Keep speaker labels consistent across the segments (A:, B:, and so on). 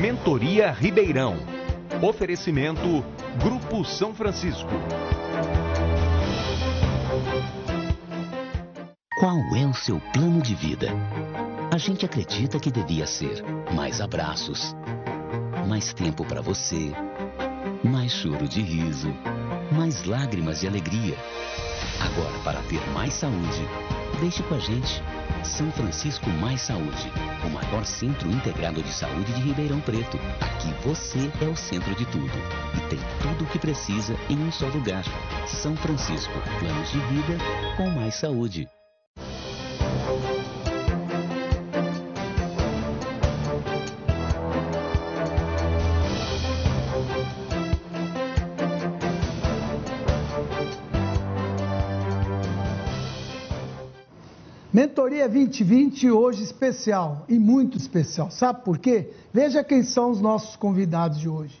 A: Mentoria Ribeirão. Oferecimento Grupo São Francisco.
B: Qual é o seu plano de vida? A gente acredita que devia ser mais abraços, mais tempo para você, mais choro de riso, mais lágrimas de alegria. Agora, para ter mais saúde, deixe com a gente. São Francisco Mais Saúde, o maior centro integrado de saúde de Ribeirão Preto. Aqui você é o centro de tudo e tem tudo o que precisa em um só lugar. São Francisco, planos de vida com mais saúde.
C: Mentoria 2020 hoje especial e muito especial. Sabe por quê? Veja quem são os nossos convidados de hoje.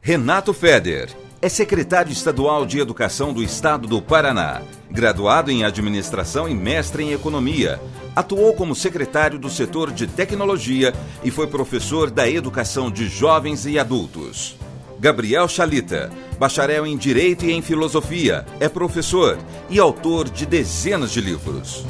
D: Renato Feder é secretário estadual de Educação do Estado do Paraná, graduado em Administração e mestre em Economia. Atuou como secretário do setor de tecnologia e foi professor da educação de jovens e adultos. Gabriel Chalita, bacharel em Direito e em Filosofia, é professor e autor de dezenas de livros.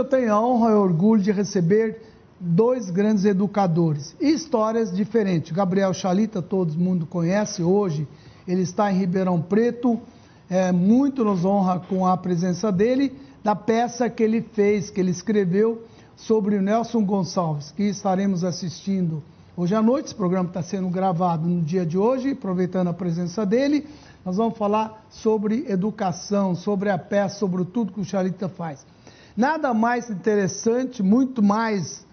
C: Eu tenho a honra e orgulho de receber dois grandes educadores e histórias diferentes. Gabriel Chalita, todo mundo conhece hoje, ele está em Ribeirão Preto, é, muito nos honra com a presença dele, da peça que ele fez, que ele escreveu sobre o Nelson Gonçalves, que estaremos assistindo hoje à noite. Esse programa está sendo gravado no dia de hoje, aproveitando a presença dele. Nós vamos falar sobre educação, sobre a peça, sobre tudo que o Chalita faz. Nada mais interessante, muito mais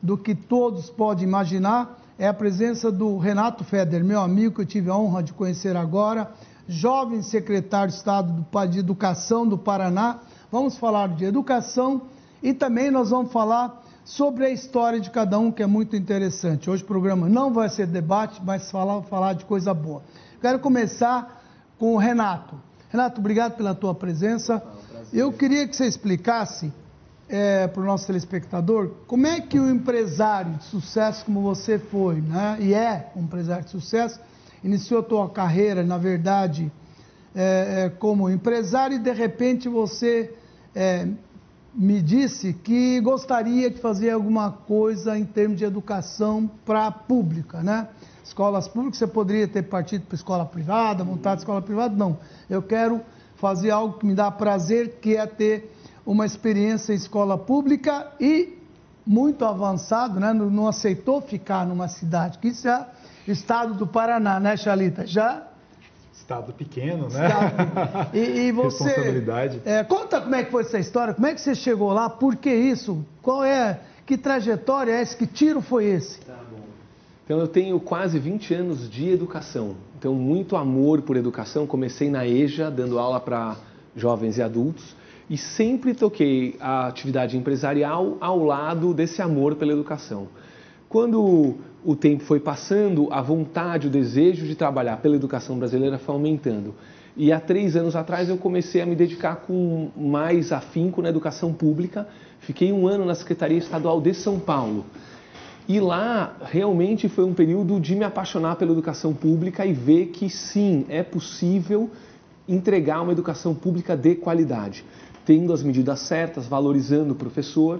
C: do que todos podem imaginar, é a presença do Renato Feder, meu amigo que eu tive a honra de conhecer agora, jovem secretário de Estado de Educação do Paraná. Vamos falar de educação e também nós vamos falar sobre a história de cada um, que é muito interessante. Hoje o programa não vai ser debate, mas falar, falar de coisa boa. Quero começar com o Renato. Renato, obrigado pela tua presença. Eu queria que você explicasse é, para o nosso telespectador como é que o empresário de sucesso como você foi, né, e é um empresário de sucesso, iniciou a tua carreira, na verdade, é, é, como empresário e de repente você é, me disse que gostaria de fazer alguma coisa em termos de educação para a pública, né? Escolas públicas, você poderia ter partido para escola privada, montado escola privada, não. Eu quero fazer algo que me dá prazer, que é ter uma experiência em escola pública e muito avançado, né? não, não aceitou ficar numa cidade, que isso é estado do Paraná, né, Chalita? Já
E: estado pequeno, né? Estado.
C: E, e você.
E: Responsabilidade.
C: É, conta como é que foi essa história, como é que você chegou lá, por que isso? Qual é, que trajetória é esse, que tiro foi esse? Tá.
F: Então eu tenho quase 20 anos de educação. Então, muito amor por educação. Comecei na EJA, dando aula para jovens e adultos, e sempre toquei a atividade empresarial ao lado desse amor pela educação. Quando o tempo foi passando, a vontade, o desejo de trabalhar pela educação brasileira foi aumentando. E há três anos atrás eu comecei a me dedicar com mais afinco na educação pública. Fiquei um ano na Secretaria Estadual de São Paulo. E lá realmente foi um período de me apaixonar pela educação pública e ver que sim, é possível entregar uma educação pública de qualidade, tendo as medidas certas, valorizando o professor.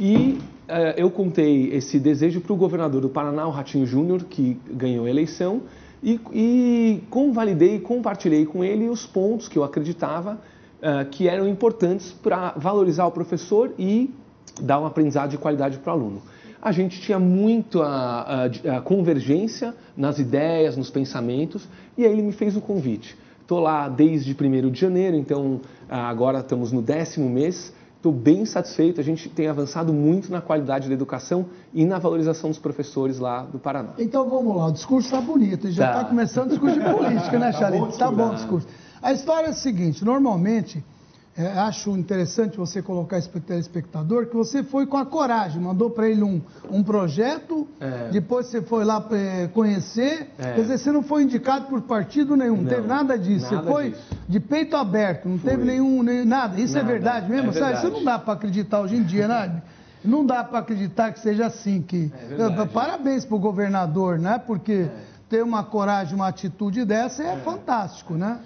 F: E uh, eu contei esse desejo para o governador do Paraná, o Ratinho Júnior, que ganhou a eleição, e, e convalidei e compartilhei com ele os pontos que eu acreditava uh, que eram importantes para valorizar o professor e dar um aprendizado de qualidade para o aluno a gente tinha muito a, a, a, convergência nas ideias, nos pensamentos, e aí ele me fez o convite. Estou lá desde 1 de janeiro, então agora estamos no décimo mês. Estou bem satisfeito, a gente tem avançado muito na qualidade da educação e na valorização dos professores lá do Paraná.
C: Então vamos lá, o discurso está bonito, já está tá começando o discurso de política, né, Charito? Está bom, tá bom o discurso. A história é a seguinte, normalmente é, acho interessante você colocar o telespectador, que você foi com a coragem, mandou para ele um, um projeto, é. depois você foi lá é, conhecer, é. quer dizer, você não foi indicado por partido nenhum, não, teve nada disso, nada você foi disso. de peito aberto, não foi. teve nenhum, nem, nada, isso é nada. é verdade mesmo, é sabe? Verdade. Isso não dá para acreditar hoje em dia, né? Não dá para acreditar que seja assim. Que...
F: É
C: Parabéns para o governador, né? Porque é. ter uma coragem, uma atitude dessa é, é. fantástico, né?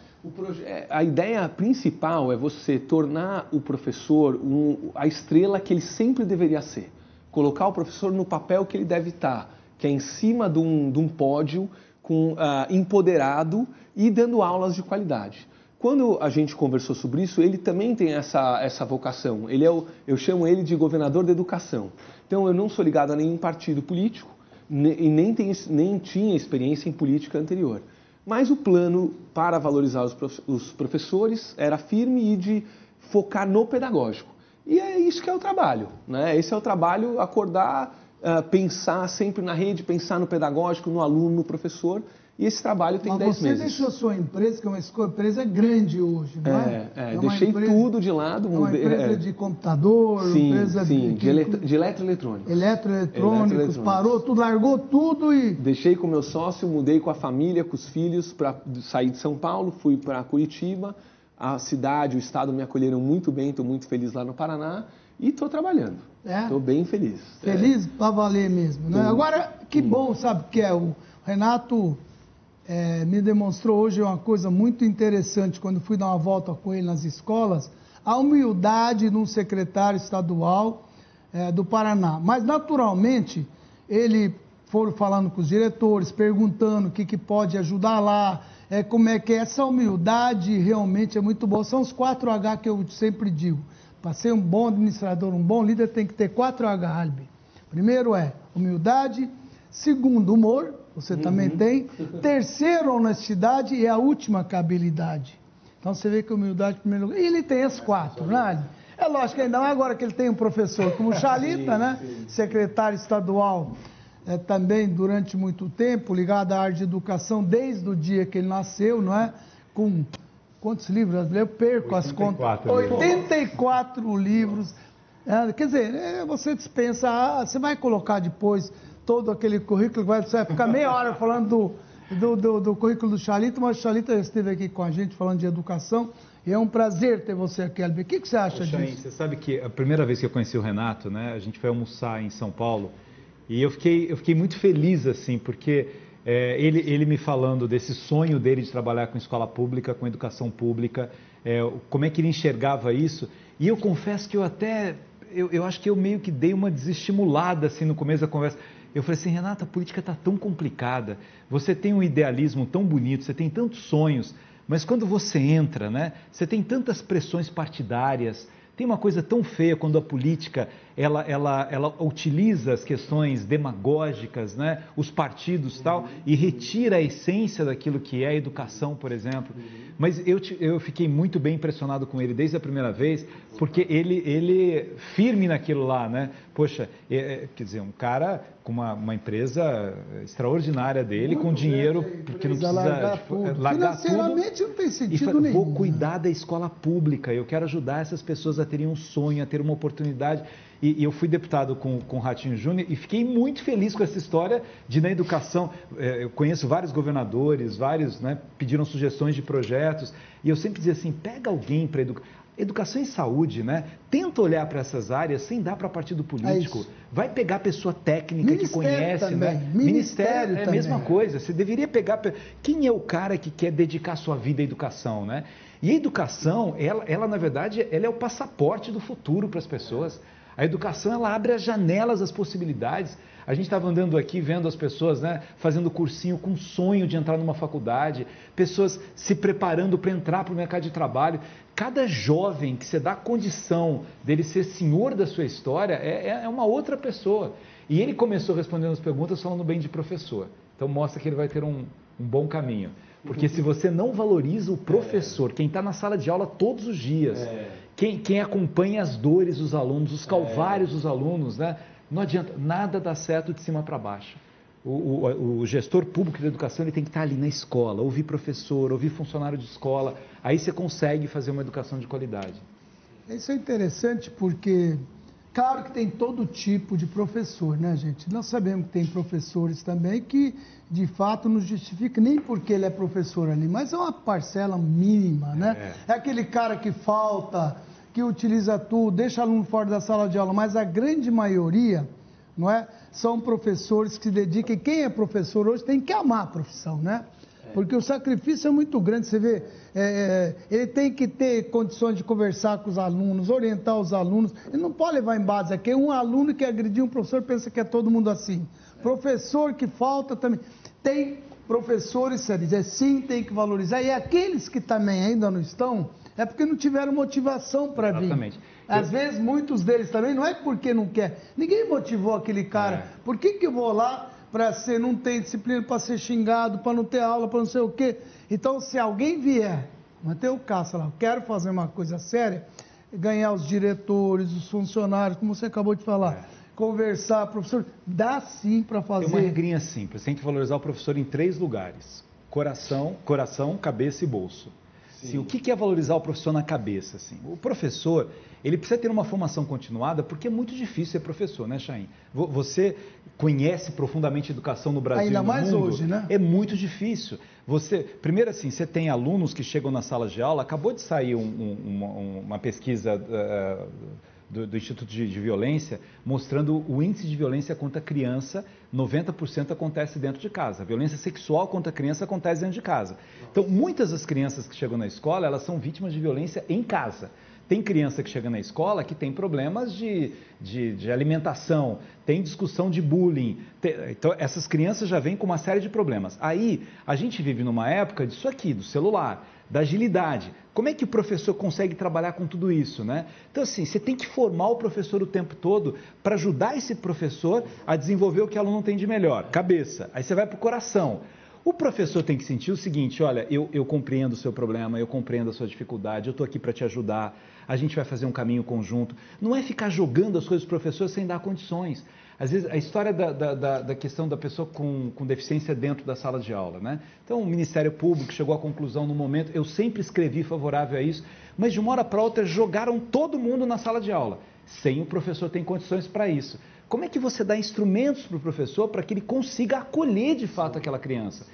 F: É, a ideia principal é você tornar o professor um, a estrela que ele sempre deveria ser. Colocar o professor no papel que ele deve estar, que é em cima de um, de um pódio, com, uh, empoderado e dando aulas de qualidade. Quando a gente conversou sobre isso, ele também tem essa, essa vocação. Ele é o, eu chamo ele de governador da educação. Então, eu não sou ligado a nenhum partido político e nem, nem tinha experiência em política anterior. Mas o plano para valorizar os professores era firme e de focar no pedagógico. E é isso que é o trabalho. Né? Esse é o trabalho, acordar, uh, pensar sempre na rede, pensar no pedagógico, no aluno, no professor e esse trabalho tem 10
C: meses.
F: Mas
C: você deixou sua empresa, que é uma empresa grande hoje, não
F: é? É, é, é deixei empresa, tudo de lado.
C: É uma empresa é. de computador,
F: sim,
C: empresa
F: sim, de, eletro, de eletroeletrônicos.
C: Eletroeletrônicos, parou tudo, largou tudo e...
F: Deixei com meu sócio, mudei com a família, com os filhos, para sair de São Paulo, fui para Curitiba. A cidade, o estado me acolheram muito bem, estou muito feliz lá no Paraná. E estou trabalhando. Estou bem feliz.
C: Feliz é. para valer mesmo, né? Agora, que hum. bom, sabe, que é o Renato é, me demonstrou hoje uma coisa muito interessante quando fui dar uma volta com ele nas escolas, a humildade de um secretário estadual é, do Paraná. Mas, naturalmente, ele foram falando com os diretores, perguntando o que, que pode ajudar lá, é, como é que é. Essa humildade realmente é muito boa. São os 4H que eu sempre digo. Para ser um bom administrador, um bom líder, tem que ter 4H, Albi. Primeiro é humildade, segundo, humor, você uhum. também tem. Terceiro, honestidade e a última, cabilidade. Então você vê que humildade, em primeiro lugar. E ele tem as quatro, né? É lógico, ainda mais agora que ele tem um professor como Chalita, sim, né? Sim. Secretário estadual é, também durante muito tempo, ligado à área de educação, desde o dia que ele nasceu, não é? Com quantos livros? Eu perco 84 as contas. 84 livros. É, quer dizer, é, você dispensa, ah, você vai colocar depois todo aquele currículo, vai, você vai ficar meia hora falando do, do, do, do currículo do Chalita, mas o Chalita esteve aqui com a gente falando de educação. E é um prazer ter você aqui, Albi. O que, que você acha Poxa, disso?
E: Você sabe que a primeira vez que eu conheci o Renato, né, a gente foi almoçar em São Paulo e eu fiquei, eu fiquei muito feliz, assim, porque é, ele, ele me falando desse sonho dele de trabalhar com escola pública, com educação pública, é, como é que ele enxergava isso. E eu confesso que eu até, eu, eu acho que eu meio que dei uma desestimulada, assim, no começo da conversa. Eu falei assim, Renata, a política está tão complicada, você tem um idealismo tão bonito, você tem tantos sonhos, mas quando você entra, né, você tem tantas pressões partidárias, tem uma coisa tão feia quando a política ela, ela, ela utiliza as questões demagógicas, né, os partidos tal, e retira a essência daquilo que é a educação, por exemplo. Mas eu, eu fiquei muito bem impressionado com ele desde a primeira vez, porque ele, ele firme naquilo lá, né? Poxa, é, é quer dizer, um cara com uma, uma empresa extraordinária dele, muito com dinheiro que não precisa
C: largar tudo. largar Financeiramente tudo, não tem sentido
E: e,
C: nenhum.
E: Vou cuidar da escola pública, eu quero ajudar essas pessoas a terem um sonho, a ter uma oportunidade. E, e, eu fui deputado com, com o Ratinho Júnior e fiquei muito feliz com essa história de na educação. É, eu conheço vários governadores, vários né, pediram sugestões de projetos, e eu sempre dizia assim: pega alguém para educar. Educação e saúde, né? Tenta olhar para essas áreas sem dar para partido político. É Vai pegar pessoa técnica Ministério que conhece,
C: também.
E: né?
C: Ministério, Ministério
E: é a mesma coisa. Você deveria pegar. Quem é o cara que quer dedicar sua vida à educação, né? E a educação, ela, ela na verdade, ela é o passaporte do futuro para as pessoas. A educação ela abre as janelas, as possibilidades. A gente estava andando aqui vendo as pessoas né, fazendo cursinho com sonho de entrar numa faculdade, pessoas se preparando para entrar para o mercado de trabalho. Cada jovem que você dá condição dele ser senhor da sua história é, é, é uma outra pessoa. E ele começou respondendo as perguntas falando bem de professor. Então mostra que ele vai ter um, um bom caminho. Porque se você não valoriza o professor, quem está na sala de aula todos os dias, é. quem, quem, acompanha as dores dos alunos, os calvários é. dos alunos, né? não adianta, nada dá certo de cima para baixo. O, o, o, gestor público da educação ele tem que estar ali na escola, ouvir professor, ouvir funcionário de escola, aí você consegue fazer uma educação de qualidade.
C: Isso é interessante porque Claro que tem todo tipo de professor, né, gente? Nós sabemos que tem professores também que, de fato, não justifica nem porque ele é professor ali, mas é uma parcela mínima, né? É, é aquele cara que falta, que utiliza tudo, deixa aluno fora da sala de aula, mas a grande maioria, não é? São professores que se dedicam, e quem é professor hoje tem que amar a profissão, né? Porque o sacrifício é muito grande, você vê, é, é, ele tem que ter condições de conversar com os alunos, orientar os alunos. Ele não pode levar em base aqui. Um aluno que agrediu um professor pensa que é todo mundo assim. Professor que falta também. Tem professores, você dizer, sim, tem que valorizar. E aqueles que também ainda não estão, é porque não tiveram motivação para vir. Exatamente. Às eu... vezes, muitos deles também, não é porque não quer. Ninguém motivou aquele cara. É. Por que, que eu vou lá para ser, não tem disciplina para ser xingado, para não ter aula, para não sei o quê? Então, se alguém vier, manter o caça lá, eu quero fazer uma coisa séria, ganhar os diretores, os funcionários, como você acabou de falar. É conversar, professor, dá sim para fazer.
E: Tem uma regrinha simples, tem que valorizar o professor em três lugares: coração, coração, cabeça e bolso. Sim. o que é valorizar o professor na cabeça? Assim? O professor, ele precisa ter uma formação continuada, porque é muito difícil ser professor, né, Chain? Você conhece profundamente educação no Brasil
C: Ainda mais
E: mundo,
C: hoje, né?
E: É muito difícil. Você, primeiro assim, você tem alunos que chegam na sala de aula, acabou de sair um, um, uma, uma, pesquisa... Uh, do, do Instituto de, de, Violência, mostrando o índice de violência contra criança, 90% acontece dentro de casa. A violência sexual contra criança acontece dentro de casa. Então, muitas das crianças que chegam na escola, elas são vítimas de violência em casa. Tem criança que chega na escola que tem problemas de, de, de alimentação, tem discussão de bullying. Tem, então, essas crianças já vêm com uma série de problemas. Aí, a gente vive numa época disso aqui, do celular da agilidade. Como é que o professor consegue trabalhar com tudo isso, né? Então, assim, você tem que formar o professor o tempo todo para ajudar esse professor a desenvolver o que o aluno tem de melhor. Cabeça. Aí você vai para o coração. O professor tem que sentir o seguinte: olha, eu, eu compreendo o seu problema, eu compreendo a sua dificuldade, eu estou aqui para te ajudar, a gente vai fazer um caminho conjunto. Não é ficar jogando as coisas para o professor sem dar condições. Às vezes, a história da, da, da questão da pessoa com, com, deficiência dentro da sala de aula, né? Então, o Ministério Público chegou à conclusão no momento, eu sempre escrevi favorável a isso, mas de uma hora para outra jogaram todo mundo na sala de aula, sem o professor ter condições para isso. Como é que você dá instrumentos para o professor para que ele consiga acolher de fato aquela criança?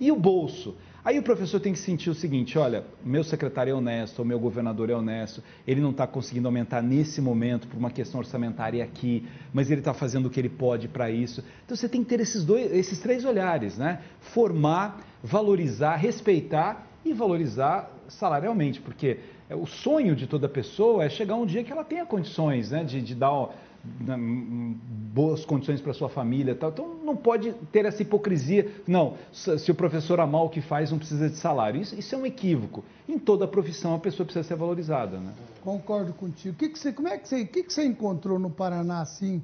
E: E o bolso? Aí o professor tem que sentir o seguinte: olha, meu secretário é honesto, o meu governador é honesto, ele não está conseguindo aumentar nesse momento por uma questão orçamentária aqui, mas ele está fazendo o que ele pode para isso. Então você tem que ter esses, dois, esses três olhares, né? Formar, valorizar, respeitar e valorizar salarialmente, porque o sonho de toda pessoa é chegar um dia que ela tenha condições né, de, de dar boas condições para sua família tal. Então não pode ter essa hipocrisia. Não, se o professor amar o que faz, não precisa de salário. Isso, isso é um equívoco. Em toda profissão a pessoa precisa ser valorizada. Né?
C: Concordo contigo. Que que você, como é que você, que, que você encontrou no Paraná assim?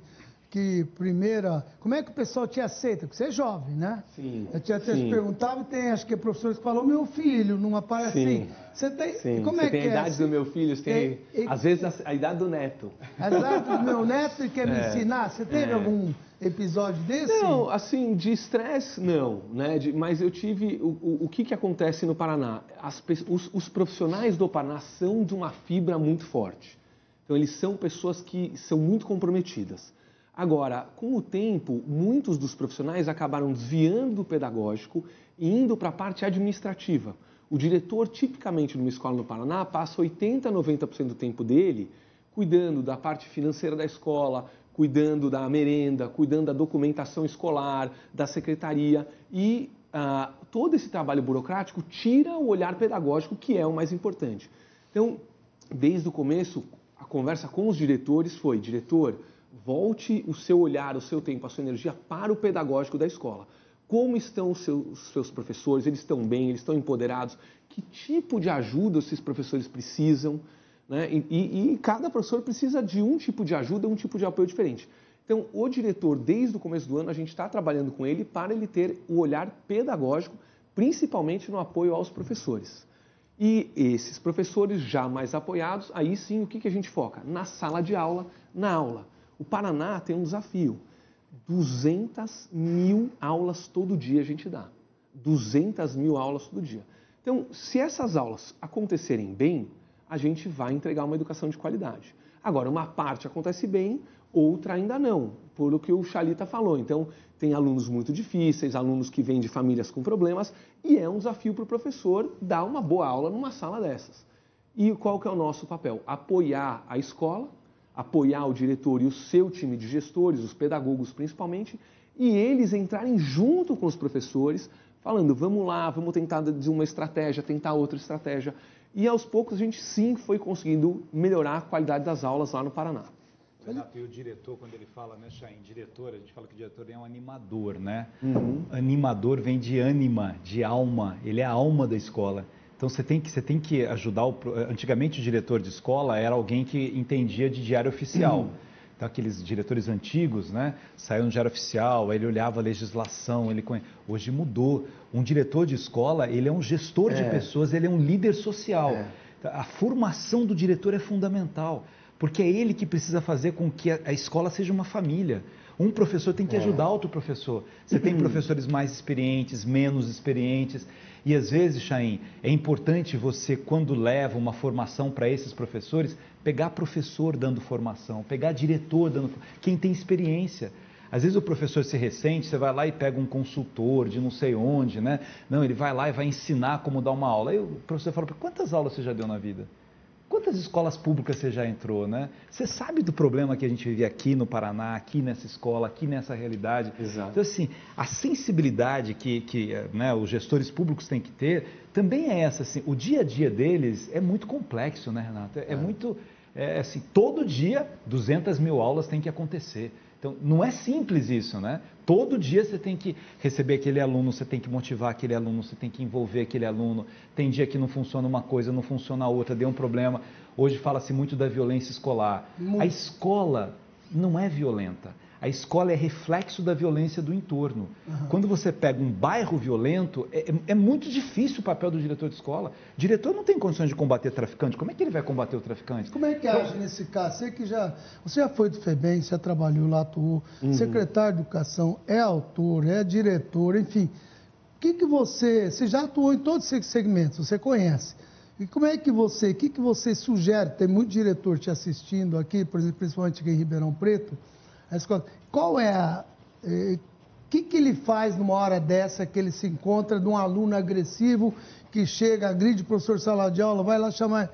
C: Que primeira. Como é que o pessoal te aceita? Porque você é jovem, né?
F: Sim.
C: Eu tinha até te perguntado, tem, acho que professores que falam, meu filho, não aparece sim. assim.
F: Você tem. Sim. Como você é tem que a é idade do meu filho, você tem, e, às vezes, a, a, idade do neto.
C: A idade do meu neto e quer é. me ensinar. Você teve é. algum episódio desse?
F: Não, assim, de estresse, não, né? De, mas eu tive. O, o, o, que, que acontece no Paraná? As, os, os profissionais do Paraná são de uma fibra muito forte. Então, eles são pessoas que são muito comprometidas. Agora, com o tempo, muitos dos profissionais acabaram desviando do pedagógico e indo para a parte administrativa. O diretor, tipicamente numa escola no Paraná, passa 80% a 90% do tempo dele cuidando da parte financeira da escola, cuidando da merenda, cuidando da documentação escolar, da secretaria e ah, todo esse trabalho burocrático tira o olhar pedagógico, que é o mais importante. Então, desde o começo, a conversa com os diretores foi: diretor, Volte o seu olhar, o seu tempo, a sua energia para o pedagógico da escola. Como estão os seus, seus professores? Eles estão bem? Eles estão empoderados? Que tipo de ajuda esses professores precisam? Né? E, e, e cada professor precisa de um tipo de ajuda, um tipo de apoio diferente. Então, o diretor, desde o começo do ano, a gente está trabalhando com ele para ele ter o olhar pedagógico, principalmente no apoio aos professores. E esses professores já mais apoiados, aí sim o que, que a gente foca? Na sala de aula, na aula. O Paraná tem um desafio. 200 mil aulas todo dia a gente dá. 200 mil aulas todo dia. Então, se essas aulas acontecerem bem, a gente vai entregar uma educação de qualidade. Agora, uma parte acontece bem, outra ainda não, por o que o Chalita falou. Então, tem alunos muito difíceis, alunos que vêm de famílias com problemas, e é um desafio para o professor dar uma boa aula numa sala dessas. E qual que é o nosso papel? Apoiar a escola, apoiar o diretor e o seu time de gestores, os pedagogos principalmente, e eles entrarem junto com os professores, falando, vamos lá, vamos tentar de uma estratégia, tentar outra estratégia. E aos poucos a gente sim foi conseguindo melhorar a qualidade das aulas lá no Paraná.
E: Renato, e o diretor, quando ele fala, né, Chain, diretor, a gente fala que o diretor é um animador, né? Uhum. Animador vem de ânima, de alma, ele é a alma da escola. Então você tem que, você tem que ajudar. O, antigamente o diretor de escola era alguém que entendia de diário oficial. Uhum. Então aqueles diretores antigos, né, saíam no diário oficial, ele olhava a legislação, ele hoje mudou. Um diretor de escola, ele é um gestor é. de pessoas, ele é um líder social. É. A formação do diretor é fundamental porque é ele que precisa fazer com que a, escola seja uma família. Um professor tem que é. ajudar outro professor. Você tem professores mais experientes, menos experientes. E às vezes, Chaim, é importante você, quando leva uma formação para esses professores, pegar professor dando formação, pegar diretor dando quem tem experiência. Às vezes o professor se ressente, você vai lá e pega um consultor de não sei onde, né? Não, ele vai lá e vai ensinar como dar uma aula. Aí o professor fala, quantas aulas você já deu na vida? Quantas escolas públicas você já entrou, né? Você sabe do problema que a gente vive aqui no Paraná, aqui nessa escola, aqui nessa realidade.
F: Exato.
E: Então, assim, a sensibilidade que, que né, os gestores públicos têm que ter também é essa. Assim, o dia a dia deles é muito complexo, né, Renato? É, é. muito. É, assim, todo dia, 200 mil aulas têm que acontecer. Então, não é simples isso, né? Todo dia você tem que receber aquele aluno, você tem que motivar aquele aluno, você tem que envolver aquele aluno. Tem dia que não funciona uma coisa, não funciona a outra, deu um problema. Hoje fala-se muito da violência escolar. Muito. A escola não é violenta. A escola é reflexo da violência do entorno. Uhum. Quando você pega um bairro violento, é, é, é, muito difícil o papel do diretor de escola. O diretor não tem condições de combater traficante. Como é que ele vai combater o traficante?
C: Como é que então, age nesse caso? Você que já, você já foi do FEBEM, já trabalhou lá, atuou, uhum. secretário de Educação, é autor, é diretor, enfim. O que, que você, você já atuou em todos esses segmentos, você conhece. E como é que você, o que, que você sugere? Tem muito diretor te assistindo aqui, por exemplo, principalmente aqui em Ribeirão Preto. Qual é a. O eh, que, que ele faz numa hora dessa que ele se encontra de um aluno agressivo que chega, agride o professor sala de aula, vai lá chamar.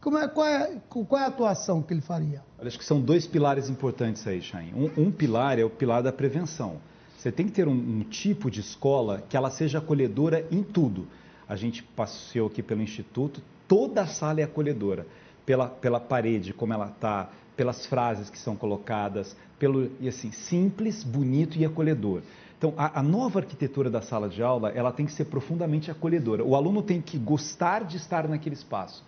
C: Como é, qual, é, qual é a atuação que ele faria?
E: Acho que são dois pilares importantes aí, Chain. Um, um pilar é o pilar da prevenção. Você tem que ter um, um, tipo de escola que ela seja acolhedora em tudo. A gente passeou aqui pelo Instituto, toda a sala é acolhedora. Pela, pela parede, como ela está, pelas frases que são colocadas, pelo e assim simples, bonito e acolhedor. Então, a, a, nova arquitetura da sala de aula, ela tem que ser profundamente acolhedora. O aluno tem que gostar de estar naquele espaço.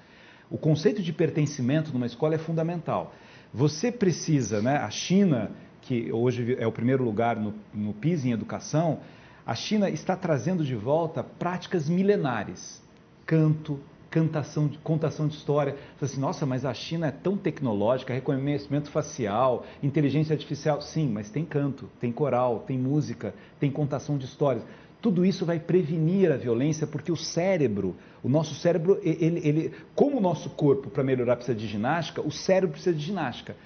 E: O conceito de pertencimento numa escola é fundamental. Você precisa, né, a China, que hoje é o primeiro lugar no, no PIS em educação, a China está trazendo de volta práticas milenares. Canto, cantação, contação de história. Você assim, nossa, mas a China é tão tecnológica, reconhecimento facial, inteligência artificial. Sim, mas tem canto, tem coral, tem música, tem contação de histórias. Tudo isso vai prevenir a violência porque o cérebro, o nosso cérebro, ele, ele como o nosso corpo para melhorar precisa de ginástica, o cérebro precisa de ginástica.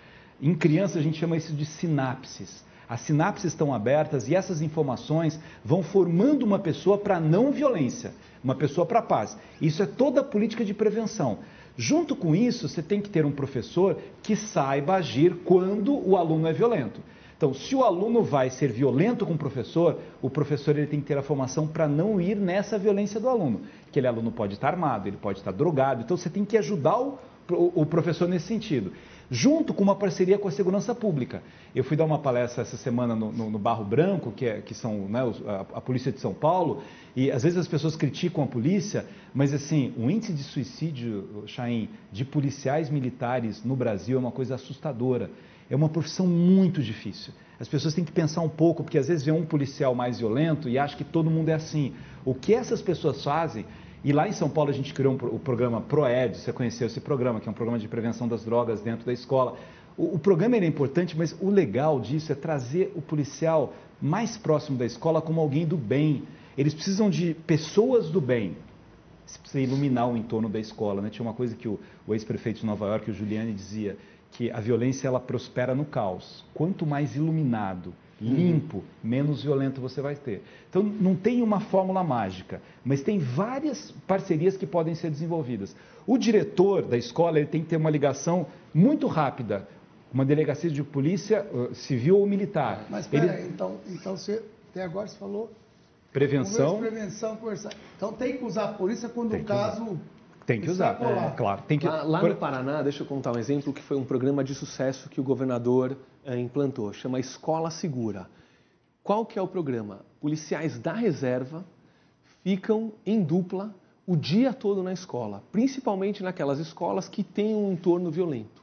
E: Em criança a gente chama isso de sinapses. As sinapses estão abertas e essas informações vão formando uma pessoa para não violência uma pessoa para a paz. Isso é toda a política de prevenção. Junto com isso, você tem que ter um professor que saiba agir quando o aluno é violento. Então, se o aluno vai ser violento com o professor, o professor ele tem que ter a formação para não ir nessa violência do aluno. Aquele aluno pode estar armado, ele pode estar drogado, então você tem que ajudar o, o, o professor nesse sentido junto com uma parceria com a segurança pública. Eu fui dar uma palestra essa semana no, no, no Barro Branco, que, é, que são né, a, a, polícia de São Paulo, e às vezes as pessoas criticam a polícia, mas assim, o índice de suicídio, Chaim, de policiais militares no Brasil é uma coisa assustadora. É uma profissão muito difícil. As pessoas têm que pensar um pouco, porque às vezes vê um policial mais violento e acha que todo mundo é assim. O que essas pessoas fazem e lá em São Paulo a gente criou um, o programa ProEd, você conheceu esse programa, que é um programa de prevenção das drogas dentro da escola. O, o programa é importante, mas o legal disso é trazer o policial mais próximo da escola como alguém do bem. Eles precisam de pessoas do bem. Você precisa iluminar o entorno da escola. Né? Tinha uma coisa que o, o ex-prefeito de Nova York, o Giuliani, dizia, que a violência ela prospera no caos. Quanto mais iluminado, limpo, menos violento você vai ter. Então não tem uma fórmula mágica, mas tem várias parcerias que podem ser desenvolvidas. O diretor da escola ele tem que ter uma ligação muito rápida, uma delegacia de polícia uh, civil ou militar.
C: Mas espera ele... então, então você, até agora você falou
E: prevenção.
C: prevenção, conversar. Então tem que usar a polícia quando o caso
E: tem que usar, é, claro. Tem que...
F: Lá, lá, no Paraná, deixa eu contar um exemplo que foi um programa de sucesso que o governador é, implantou, chama Escola Segura. Qual que é o programa? Policiais da reserva ficam em dupla o dia todo na escola, principalmente naquelas escolas que têm um entorno violento.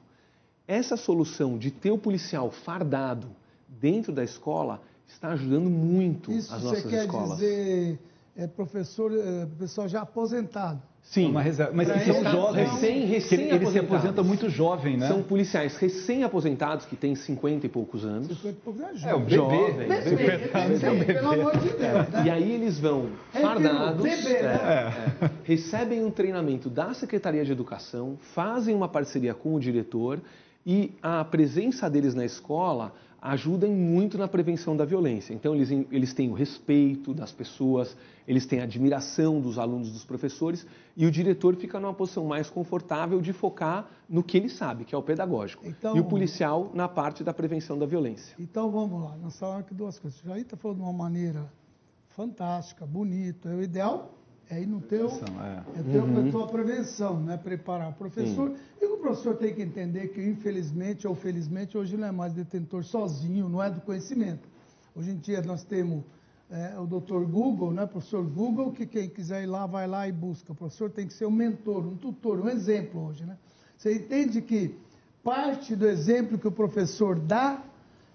F: Essa solução de ter o policial fardado dentro da escola está ajudando muito
C: Isso
F: as nossas
C: escolas.
F: Isso
C: quer dizer é, professor, é, pessoal já aposentado.
E: Sim, uma reserva. mas eles são jovens. Recém, recém ele se aposenta muito jovem, né?
F: São policiais recém-aposentados que têm 50 e poucos anos. 50 e
C: poucos anos.
E: É, um bebê. Jovem,
C: bebê, bebê, anos é um bebê. Pelo amor de Deus. Né?
F: E aí eles vão é fardados, bebê, é, né? é, recebem um treinamento da Secretaria de Educação, fazem uma parceria com o diretor e a presença deles na escola ajudam muito na prevenção da violência. Então, eles, eles têm o respeito das pessoas, eles têm a admiração dos alunos, dos professores, e o diretor fica numa posição mais confortável de focar no que ele sabe, que é o pedagógico. Então, e o policial na parte da prevenção da violência.
C: Então, vamos lá. Nós falamos aqui duas coisas. O Jair está falando de uma maneira fantástica, bonita. É o ideal é ir no teu, é. é ter uhum. a tua prevenção, né? preparar o professor. Sim. E o professor tem que entender que, infelizmente ou felizmente, hoje não é mais detentor sozinho, não é do conhecimento. Hoje em dia nós temos é, o doutor Google, né? professor Google, que quem quiser ir lá, vai lá e busca. O professor tem que ser um mentor, um tutor, um exemplo hoje. Né? Você entende que parte do exemplo que o professor dá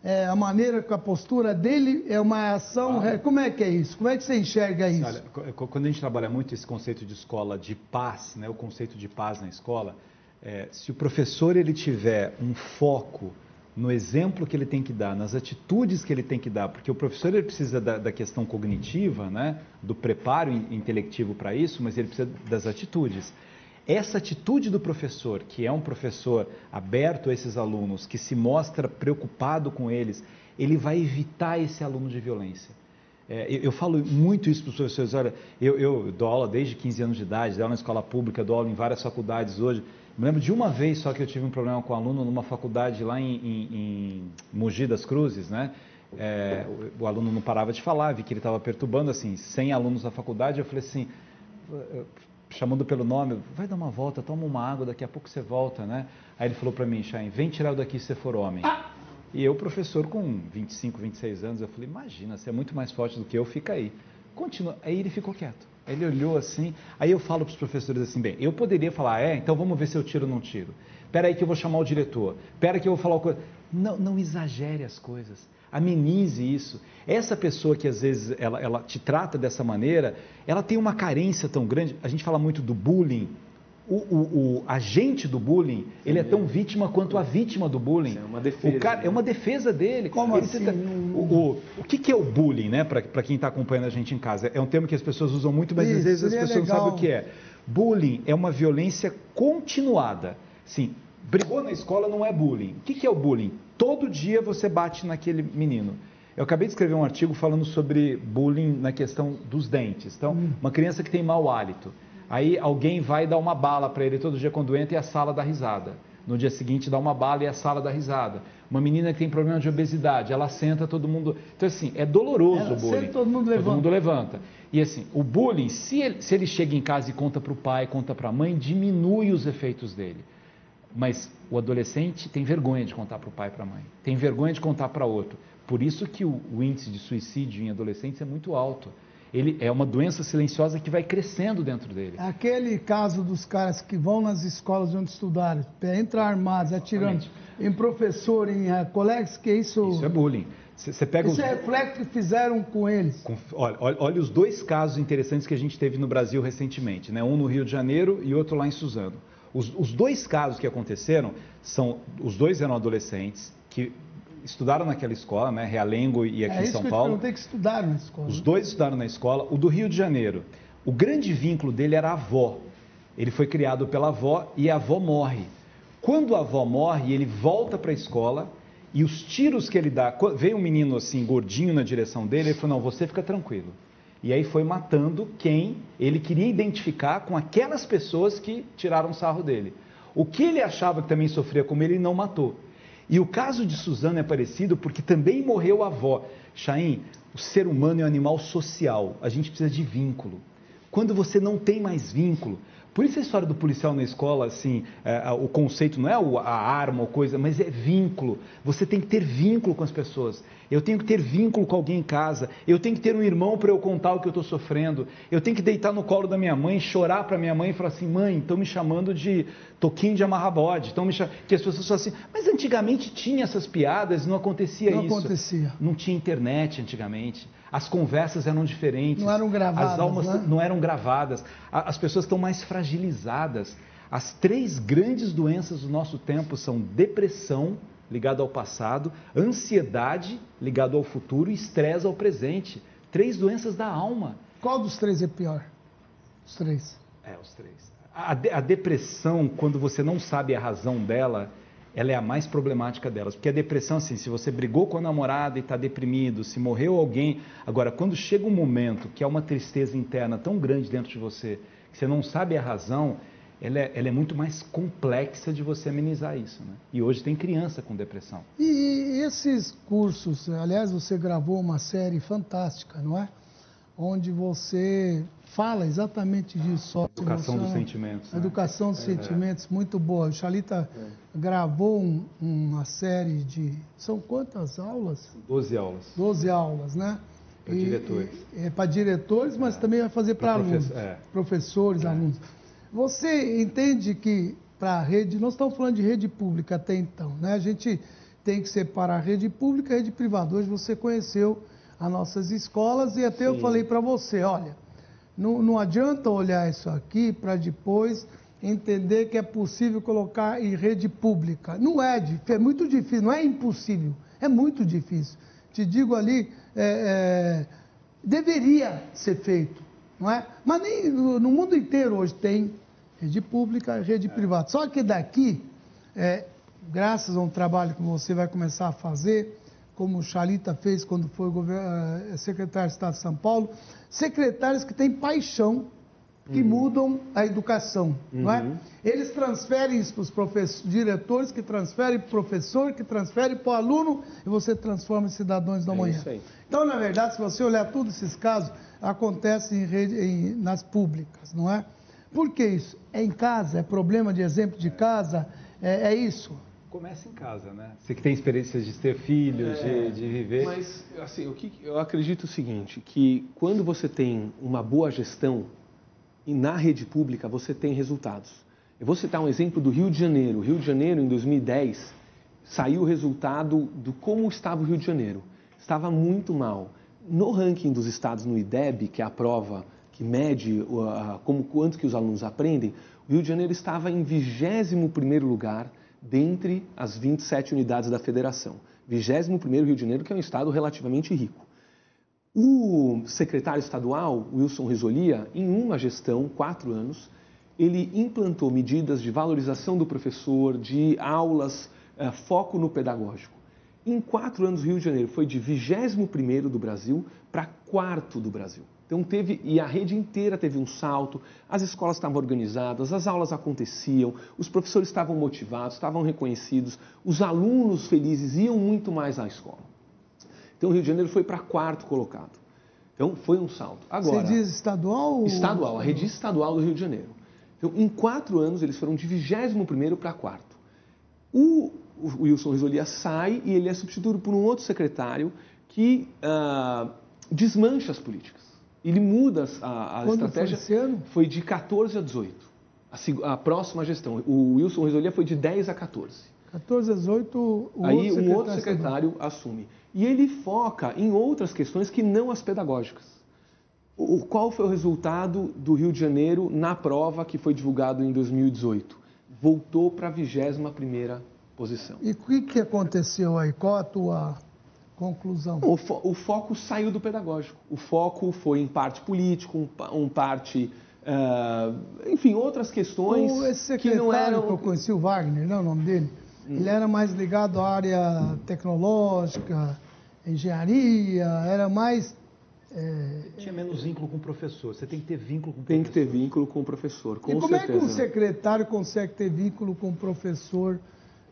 C: é, a maneira a postura dele é uma ação. Ah. Como é que é isso? Como é que você enxerga isso?
E: Olha, quando a gente trabalha muito esse conceito de escola de paz, né, o conceito de paz na escola, é, se o professor ele tiver um foco no exemplo que ele tem que dar, nas atitudes que ele tem que dar, porque o professor ele precisa da, da questão cognitiva, né, do preparo intelectivo para isso, mas ele precisa das atitudes. Essa atitude do professor, que é um professor aberto a esses alunos, que se mostra preocupado com eles, ele vai evitar esse aluno de violência. É, eu, eu, falo muito isso para os professores. Olha, eu, eu, dou aula desde 15 anos de idade, dou aula na escola pública, dou aula em várias faculdades hoje. Me lembro de uma vez só que eu tive um problema com um aluno numa faculdade lá em, em, em Mogi das Cruzes, né? É, o, o, aluno não parava de falar, vi que ele estava perturbando, assim, 100 alunos da faculdade. Eu falei assim, chamando pelo nome, vai dar uma volta, toma uma água, daqui a pouco você volta, né? Aí ele falou para mim, Chain, vem tirar daqui se você for homem. Ah! E eu, professor, com 25, 26 anos, eu falei, imagina, você é muito mais forte do que eu, fica aí. Continua. Aí ele ficou quieto. Ele olhou assim, aí eu falo para os professores assim, bem, eu poderia falar, é, então vamos ver se eu tiro ou não tiro. Espera aí que eu vou chamar o diretor. Espera que eu vou falar coisa. Não, não exagere as coisas amenize isso. Essa pessoa que às vezes ela, ela te trata dessa maneira, ela tem uma carência tão grande. A gente fala muito do bullying. O, o, o agente do bullying, Sim, ele é tão vítima quanto a vítima do bullying.
F: é uma defesa.
E: O cara,
F: né?
E: É uma defesa dele.
C: Como
E: ele
C: assim?
E: Tenta, o, o, o que, que, é o bullying, né? Para quem está acompanhando a gente em casa? É um termo que as pessoas usam muito, mas Isso, às vezes as pessoas legal. não sabem o que é. Bullying é uma violência continuada. Sim, brigou na escola não é bullying. O que, que é o bullying? Todo dia você bate naquele menino. Eu acabei de escrever um artigo falando sobre bullying na questão dos dentes. Então, hum. uma criança que tem mau hálito. Aí alguém vai dar uma bala para ele todo dia quando entra e a sala dá risada. No dia seguinte dá uma bala e a sala dá risada. Uma menina que tem problema de obesidade, ela senta, todo mundo. Então, assim, é doloroso ela o bullying.
C: Senta, todo mundo levanta.
E: Todo mundo levanta. E assim, o bullying, se ele, se ele chega em casa e conta para o pai, conta para a mãe, diminui os efeitos dele. Mas o adolescente tem vergonha de contar para o pai e para a mãe, tem vergonha de contar para outro. Por isso que o, o, índice de suicídio em adolescentes é muito alto. Ele é uma doença silenciosa que vai crescendo dentro dele.
C: Aquele caso dos caras que vão nas escolas onde estudaram, entrar armados, atirando em professor, em uh, colegas, que isso...
E: Isso é bullying. Você pega
C: Isso os... é reflexo que fizeram com eles.
E: Com... Olha, olha, olha, os dois casos interessantes que a gente teve no Brasil recentemente, né? um no Rio de Janeiro e outro lá em Suzano. Os, os dois casos que aconteceram são, os dois eram adolescentes que estudaram naquela escola, né, Realengo e aqui
C: é
E: em São Paulo.
C: É que estudaram na escola.
E: Os dois estudaram na escola. O do Rio de Janeiro, o grande vínculo dele era a avó. Ele foi criado pela avó e a avó morre. Quando a avó morre, ele volta para a escola e os tiros que ele dá, veio um menino assim gordinho na direção dele, ele falou: "Não, você fica tranquilo. E aí foi matando quem ele queria identificar com aquelas pessoas que tiraram sarro dele. O que ele achava que também sofria como ele, não matou. E o caso de Suzana é parecido porque também morreu a avó. Chaim, o ser humano é um animal social, a gente precisa de vínculo. Quando você não tem mais vínculo, por isso a história do policial na escola, assim, é, o conceito não é a arma ou coisa, mas é vínculo. Você tem que ter vínculo com as pessoas. Eu tenho que ter vínculo com alguém em casa. Eu tenho que ter um irmão para eu contar o que eu estou sofrendo. Eu tenho que deitar no colo da minha mãe, chorar para minha mãe e falar assim: mãe, estão me chamando de toquinho de amarrabode. Estão me chamando... Que as pessoas falam assim, mas antigamente tinha essas piadas, não acontecia
C: não
E: isso.
C: Não acontecia.
E: Não tinha internet antigamente as conversas eram diferentes.
C: Não eram gravadas.
E: As almas
C: né?
E: não eram gravadas. As pessoas estão mais fragilizadas. As três grandes doenças do nosso tempo são depressão, ligado ao passado, ansiedade, ligado ao futuro, e estresse ao presente. Três doenças da alma.
C: Qual dos três é pior? Os três.
E: É, os três. A, a depressão, quando você não sabe a razão dela, ela é a mais problemática delas. Porque a depressão, assim, se você brigou com a namorada e está deprimido, se morreu alguém. Agora, quando chega um momento que há uma tristeza interna tão grande dentro de você, que você não sabe a razão, ela é, ela é muito mais complexa de você amenizar isso. Né? E hoje tem criança com depressão.
C: E, e esses cursos, aliás, você gravou uma série fantástica, não é? Onde você fala exatamente disso.
E: Educação dos sentimentos.
C: Né? Educação dos é, sentimentos, muito boa. O Chalita é. gravou um, uma série de. São quantas aulas?
E: Doze aulas.
C: Doze aulas, né?
E: Para diretores.
C: É, para diretores, mas é. também vai fazer para alunos. É. Professores, é. alunos. Você entende que para a rede, nós estamos falando de rede pública até então, né? A gente tem que separar a rede pública e a rede privada. Hoje você conheceu as nossas escolas e até Sim. eu falei para você, olha, não, não adianta olhar isso aqui para depois entender que é possível colocar em rede pública. Não é, é muito difícil, não é impossível, é muito difícil. Te digo ali, é, é, deveria ser feito, não é? Mas nem no, mundo inteiro hoje tem rede pública e rede é. privada. Só que daqui, é, graças a um trabalho que você vai começar a fazer, como o Chalita fez quando foi eh, secretário de Estado de São Paulo, secretários que têm paixão, que uhum. mudam a educação, uhum. não é? Uhum. Eles transferem isso para os diretores, que transferem para o professor, que transferem para o aluno, e você transforma em cidadãos da é manhã. Então, na verdade, se você olhar todos esses casos, acontecem em rede, em, nas públicas, não é? Por que isso? É em casa, é problema de exemplo de casa, é, é isso
E: começa em casa, né? Você que tem experiências de ter filhos, é, de, de, viver.
F: Mas, assim, o que eu acredito o seguinte, que quando você tem uma boa gestão e na rede pública você tem resultados. Eu vou citar um exemplo do Rio de Janeiro. O Rio de Janeiro, em 2010, saiu o resultado do como estava o Rio de Janeiro. Estava muito mal. No ranking dos estados no IDEB, que é a prova que mede uh, como quanto que os alunos aprendem, o Rio de Janeiro estava em 21 primeiro lugar dentre as 27 unidades da federação. 21º Rio de Janeiro, que é um estado relativamente rico. O secretário estadual, Wilson Risolia, em uma gestão, quatro anos, ele implantou medidas de valorização do professor, de aulas, eh, foco no pedagógico. Em quatro anos, o Rio de Janeiro foi de 21º do Brasil para quarto do Brasil. Então teve, e a rede inteira teve um salto, as escolas estavam organizadas, as aulas aconteciam, os professores estavam motivados, estavam reconhecidos, os alunos felizes iam muito mais à escola. Então o Rio de Janeiro foi para quarto colocado. Então foi um salto. Agora,
C: Você diz estadual?
F: Estadual, a rede estadual do Rio de Janeiro. Então em quatro anos eles foram de 21 para quarto. O, o Wilson Risolia sai e ele é substituído por um outro secretário que uh, desmancha as políticas. Ele muda a, a estratégia.
C: Foi, esse ano?
F: foi de 14 a 18. A, a próxima gestão. O Wilson Risolia foi de 10 a 14.
C: 14 a 18, o
F: Aí
C: outro
F: um outro secretário assume. E ele foca em outras questões que não as pedagógicas. O, qual foi o resultado do Rio de Janeiro na prova que foi divulgado em 2018? Voltou para a 21 posição.
C: E o que, que aconteceu aí? Qual a tua conclusão?
F: O, fo o, foco saiu do pedagógico. O foco foi em parte político, um, um parte. Uh, enfim, outras questões
C: o, esse que não eram. que eu conheci, o Wagner, não é o nome dele? Hum. Ele era mais ligado à área tecnológica, engenharia, era mais
E: É, tinha menos vínculo com o professor. Você tem que ter vínculo com o
F: tem
E: professor.
F: Tem que ter vínculo com o professor, com
C: e como
F: certeza.
C: é que um secretário consegue ter vínculo com o professor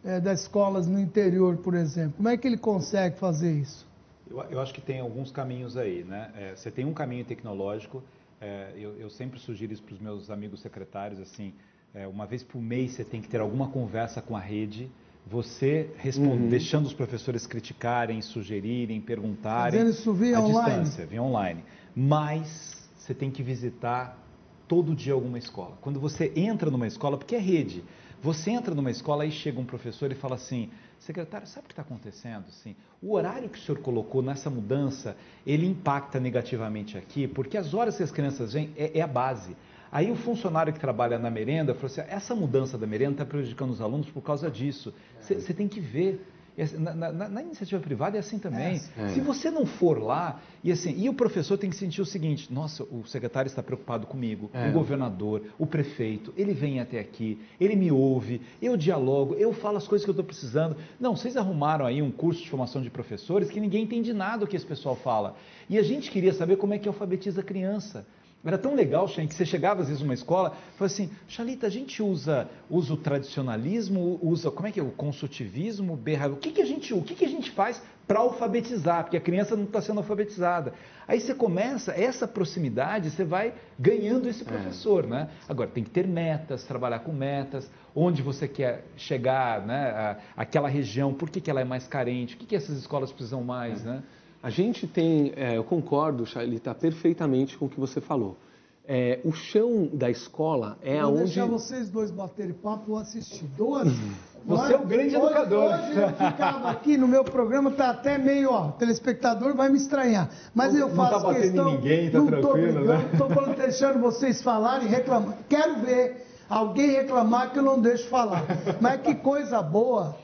C: é, das escolas no interior, por exemplo? Como é que ele consegue fazer isso?
E: Eu, eu acho que tem alguns caminhos aí, né? É, você tem um caminho tecnológico. É, eu, eu, sempre sugiro isso para os meus amigos secretários, assim, é, uma vez por mês você tem que ter alguma conversa com a rede você responde, uhum. deixando os professores criticarem, sugerirem, perguntarem.
C: Fazendo isso via online.
E: Distância, via online. Mas você tem que visitar todo dia alguma escola. Quando você entra numa escola, porque é rede, você entra numa escola e chega um professor e fala assim, secretário, sabe o que está acontecendo? Assim, o horário que o senhor colocou nessa mudança, ele impacta negativamente aqui, porque as horas que as crianças vêm é, é a base. Aí o funcionário que trabalha na merenda falou assim: essa mudança da merenda está prejudicando os alunos por causa disso. Você tem que ver. Assim, na, na, na, iniciativa privada é assim também. É, Se você não for lá, e assim, e o professor tem que sentir o seguinte: nossa, o secretário está preocupado comigo, é. o governador, o prefeito, ele vem até aqui, ele me ouve, eu dialogo, eu falo as coisas que eu estou precisando. Não, vocês arrumaram aí um curso de formação de professores que ninguém entende nada do que esse pessoal fala. E a gente queria saber como é que alfabetiza a criança. Era tão legal, Shen, que você chegava às vezes numa escola e falava assim, Xalita, a gente usa, usa o tradicionalismo, usa, como é que é, o consultivismo, o que, que a gente, o que, que a gente faz para alfabetizar? Porque a criança não está sendo alfabetizada. Aí você começa, essa proximidade, você vai ganhando esse é. professor, é. né? Agora, tem que ter metas, trabalhar com metas, onde você quer chegar, né? A, aquela região, por que, que ela é mais carente, o que, que essas escolas precisam mais, é. né?
F: A gente tem, é, eu concordo, está perfeitamente com o que você falou. É, o chão da escola é
C: Vou
F: aonde.
C: Vou deixar vocês dois baterem papo, assistir. Duas.
E: Você é o grande hoje, educador.
C: Hoje eu ficava aqui no meu programa, tá até meio, ó, telespectador vai me estranhar. Mas eu faço
E: não tá
C: questão.
E: Em ninguém, tá não tranquilo, tô brigando,
C: né? Tô falando, deixando vocês falarem e reclamar. Quero ver alguém reclamar que eu não deixo falar. Mas que coisa boa,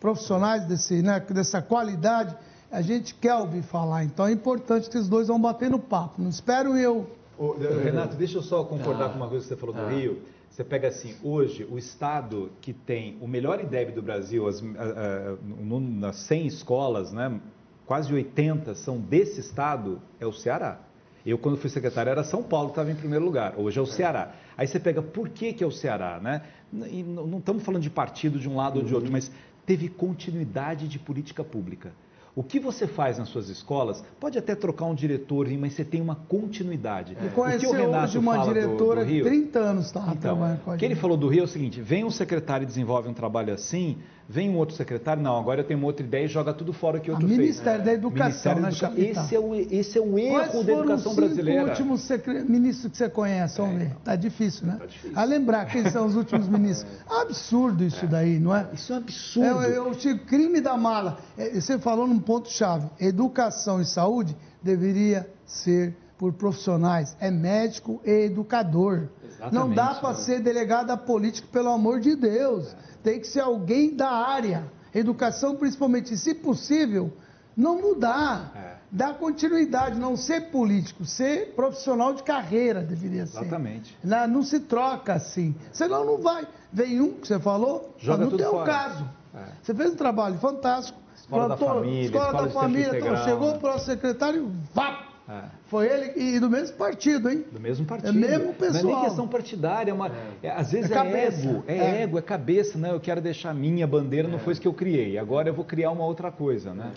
C: profissionais desse, né, dessa qualidade a gente quer ouvir falar. Então é importante que os dois vão bater no papo. Não espero eu.
E: Ô, Renato, deixa eu só concordar ah, com uma coisa que você falou do ah. Rio. Você pega assim, hoje, o estado que tem o melhor IDEB do Brasil, as, nas 100 escolas, né, quase 80 são desse estado, é o Ceará. Eu, quando fui secretário, era São Paulo que estava em primeiro lugar. Hoje é o Ceará. Aí você pega, por que, que é o Ceará? Né? E não estamos falando de partido de um lado ou de outro, mas teve continuidade de política pública. O que você faz nas suas escolas pode até trocar um diretor, mas você tem uma continuidade.
C: É. conheci hoje uma diretora de 30 anos estava
E: então, trabalhando com a gente. O que ele falou do Rio é o seguinte, vem um secretário e desenvolve um trabalho assim, vem um outro secretário, não, agora eu tenho uma outra ideia e joga tudo fora que outro
C: fez. Ministério da Educação,
E: Ministério
C: né,
E: da Educa... esse, é o, esse é o erro Quais da educação brasileira.
C: o último secre... ministro que você conhece? Vamos é, ver. Tá difícil, né? Tá difícil. A lembrar quem são os últimos ministros. É. Absurdo isso é. daí, não é?
E: Isso é um absurdo.
C: É, é o crime da mala. É, você falou num ponto-chave. Educação e saúde deveria ser por profissionais. É médico e educador. Exatamente, não dá para ser delegado político, pelo amor de Deus. Tem que ser alguém da área. Educação, principalmente, se possível, não mudar. É. Dar continuidade, não ser político, ser profissional de carreira deveria
E: ser. Exatamente.
C: Não, não se troca assim. Senão não vai. Vem um que você falou,
E: Joga
C: não
E: tem
C: o caso. É. Você fez um trabalho fantástico.
E: Escola plantou, da família,
C: escola, escola da família, então, chegou para o secretário, vá, é. Foi ele e do mesmo partido, hein?
E: Do mesmo partido.
C: É mesmo pessoal.
E: Não é nem questão partidária, é uma, é. é às vezes é, é ego, é, é, ego, é cabeça, né? Eu quero deixar minha bandeira, não foi isso que eu criei. Agora eu vou criar uma outra coisa, né?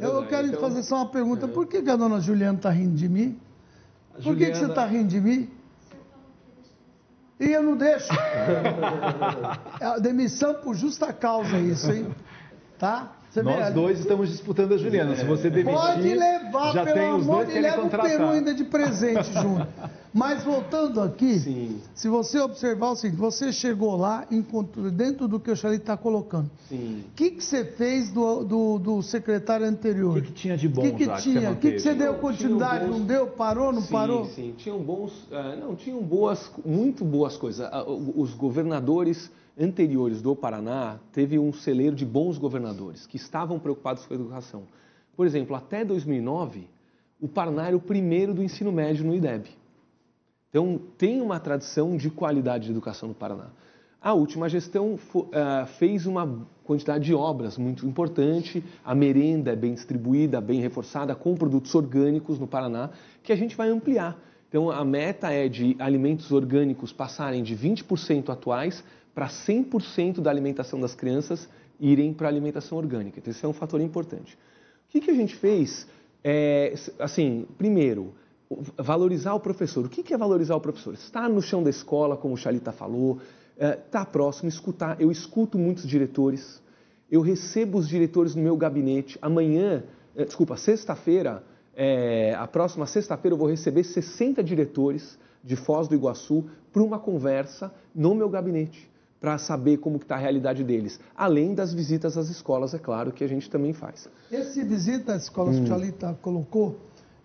C: eu quero então... fazer só uma pergunta. Por que, que a dona Juliana está rindo de mim? Por Juliana... que, que você está rindo de mim? E eu não deixo. é demissão por justa causa isso, hein? Tá?
E: Você Nós vê, dois estamos disputando a Juliana. É. Se você demitir,
C: pode levar, já tem os dois que leva o peru ainda de presente junto. Mas voltando aqui, Sim. se você observar o seguinte, você chegou lá, encontrou dentro do que o Xalit está colocando. O que, que você fez do, do, do secretário anterior?
E: O que, que, tinha de bom?
C: O que, que tinha? O que, você deu continuidade? Bons... Não deu? Parou? Não
F: sim,
C: parou?
F: Sim, tinham bons. Uh, não, tinham boas, muito boas coisas. Uh, os governadores anteriores do Paraná teve um celeiro de bons governadores que estavam preocupados com a educação. Por exemplo, até 2009, o Paraná era o primeiro do ensino médio no IDEB. Então, tem uma tradição de qualidade de educação no Paraná. A última gestão uh, fez uma quantidade de obras muito importante, a merenda é bem distribuída, bem reforçada, com produtos orgânicos no Paraná, que a gente vai ampliar. Então, a meta é de alimentos orgânicos passarem de 20% atuais para 100% da alimentação das crianças irem para a alimentação orgânica. Então, esse é um fator importante. O que, que a gente fez? É, assim, primeiro, valorizar o professor. O que é valorizar o professor? Estar no chão da escola, como o Chalita falou, estar é, próximo, escutar. Eu escuto muitos diretores, eu recebo os diretores no meu gabinete. Amanhã, é, desculpa, sexta-feira, é, a próxima sexta-feira eu vou receber 60 diretores de Foz do Iguaçu para uma conversa no meu gabinete para saber como está a realidade deles. Além das visitas às escolas, é claro, que a gente também faz.
C: Esse visita às escolas hum. que o Alita colocou,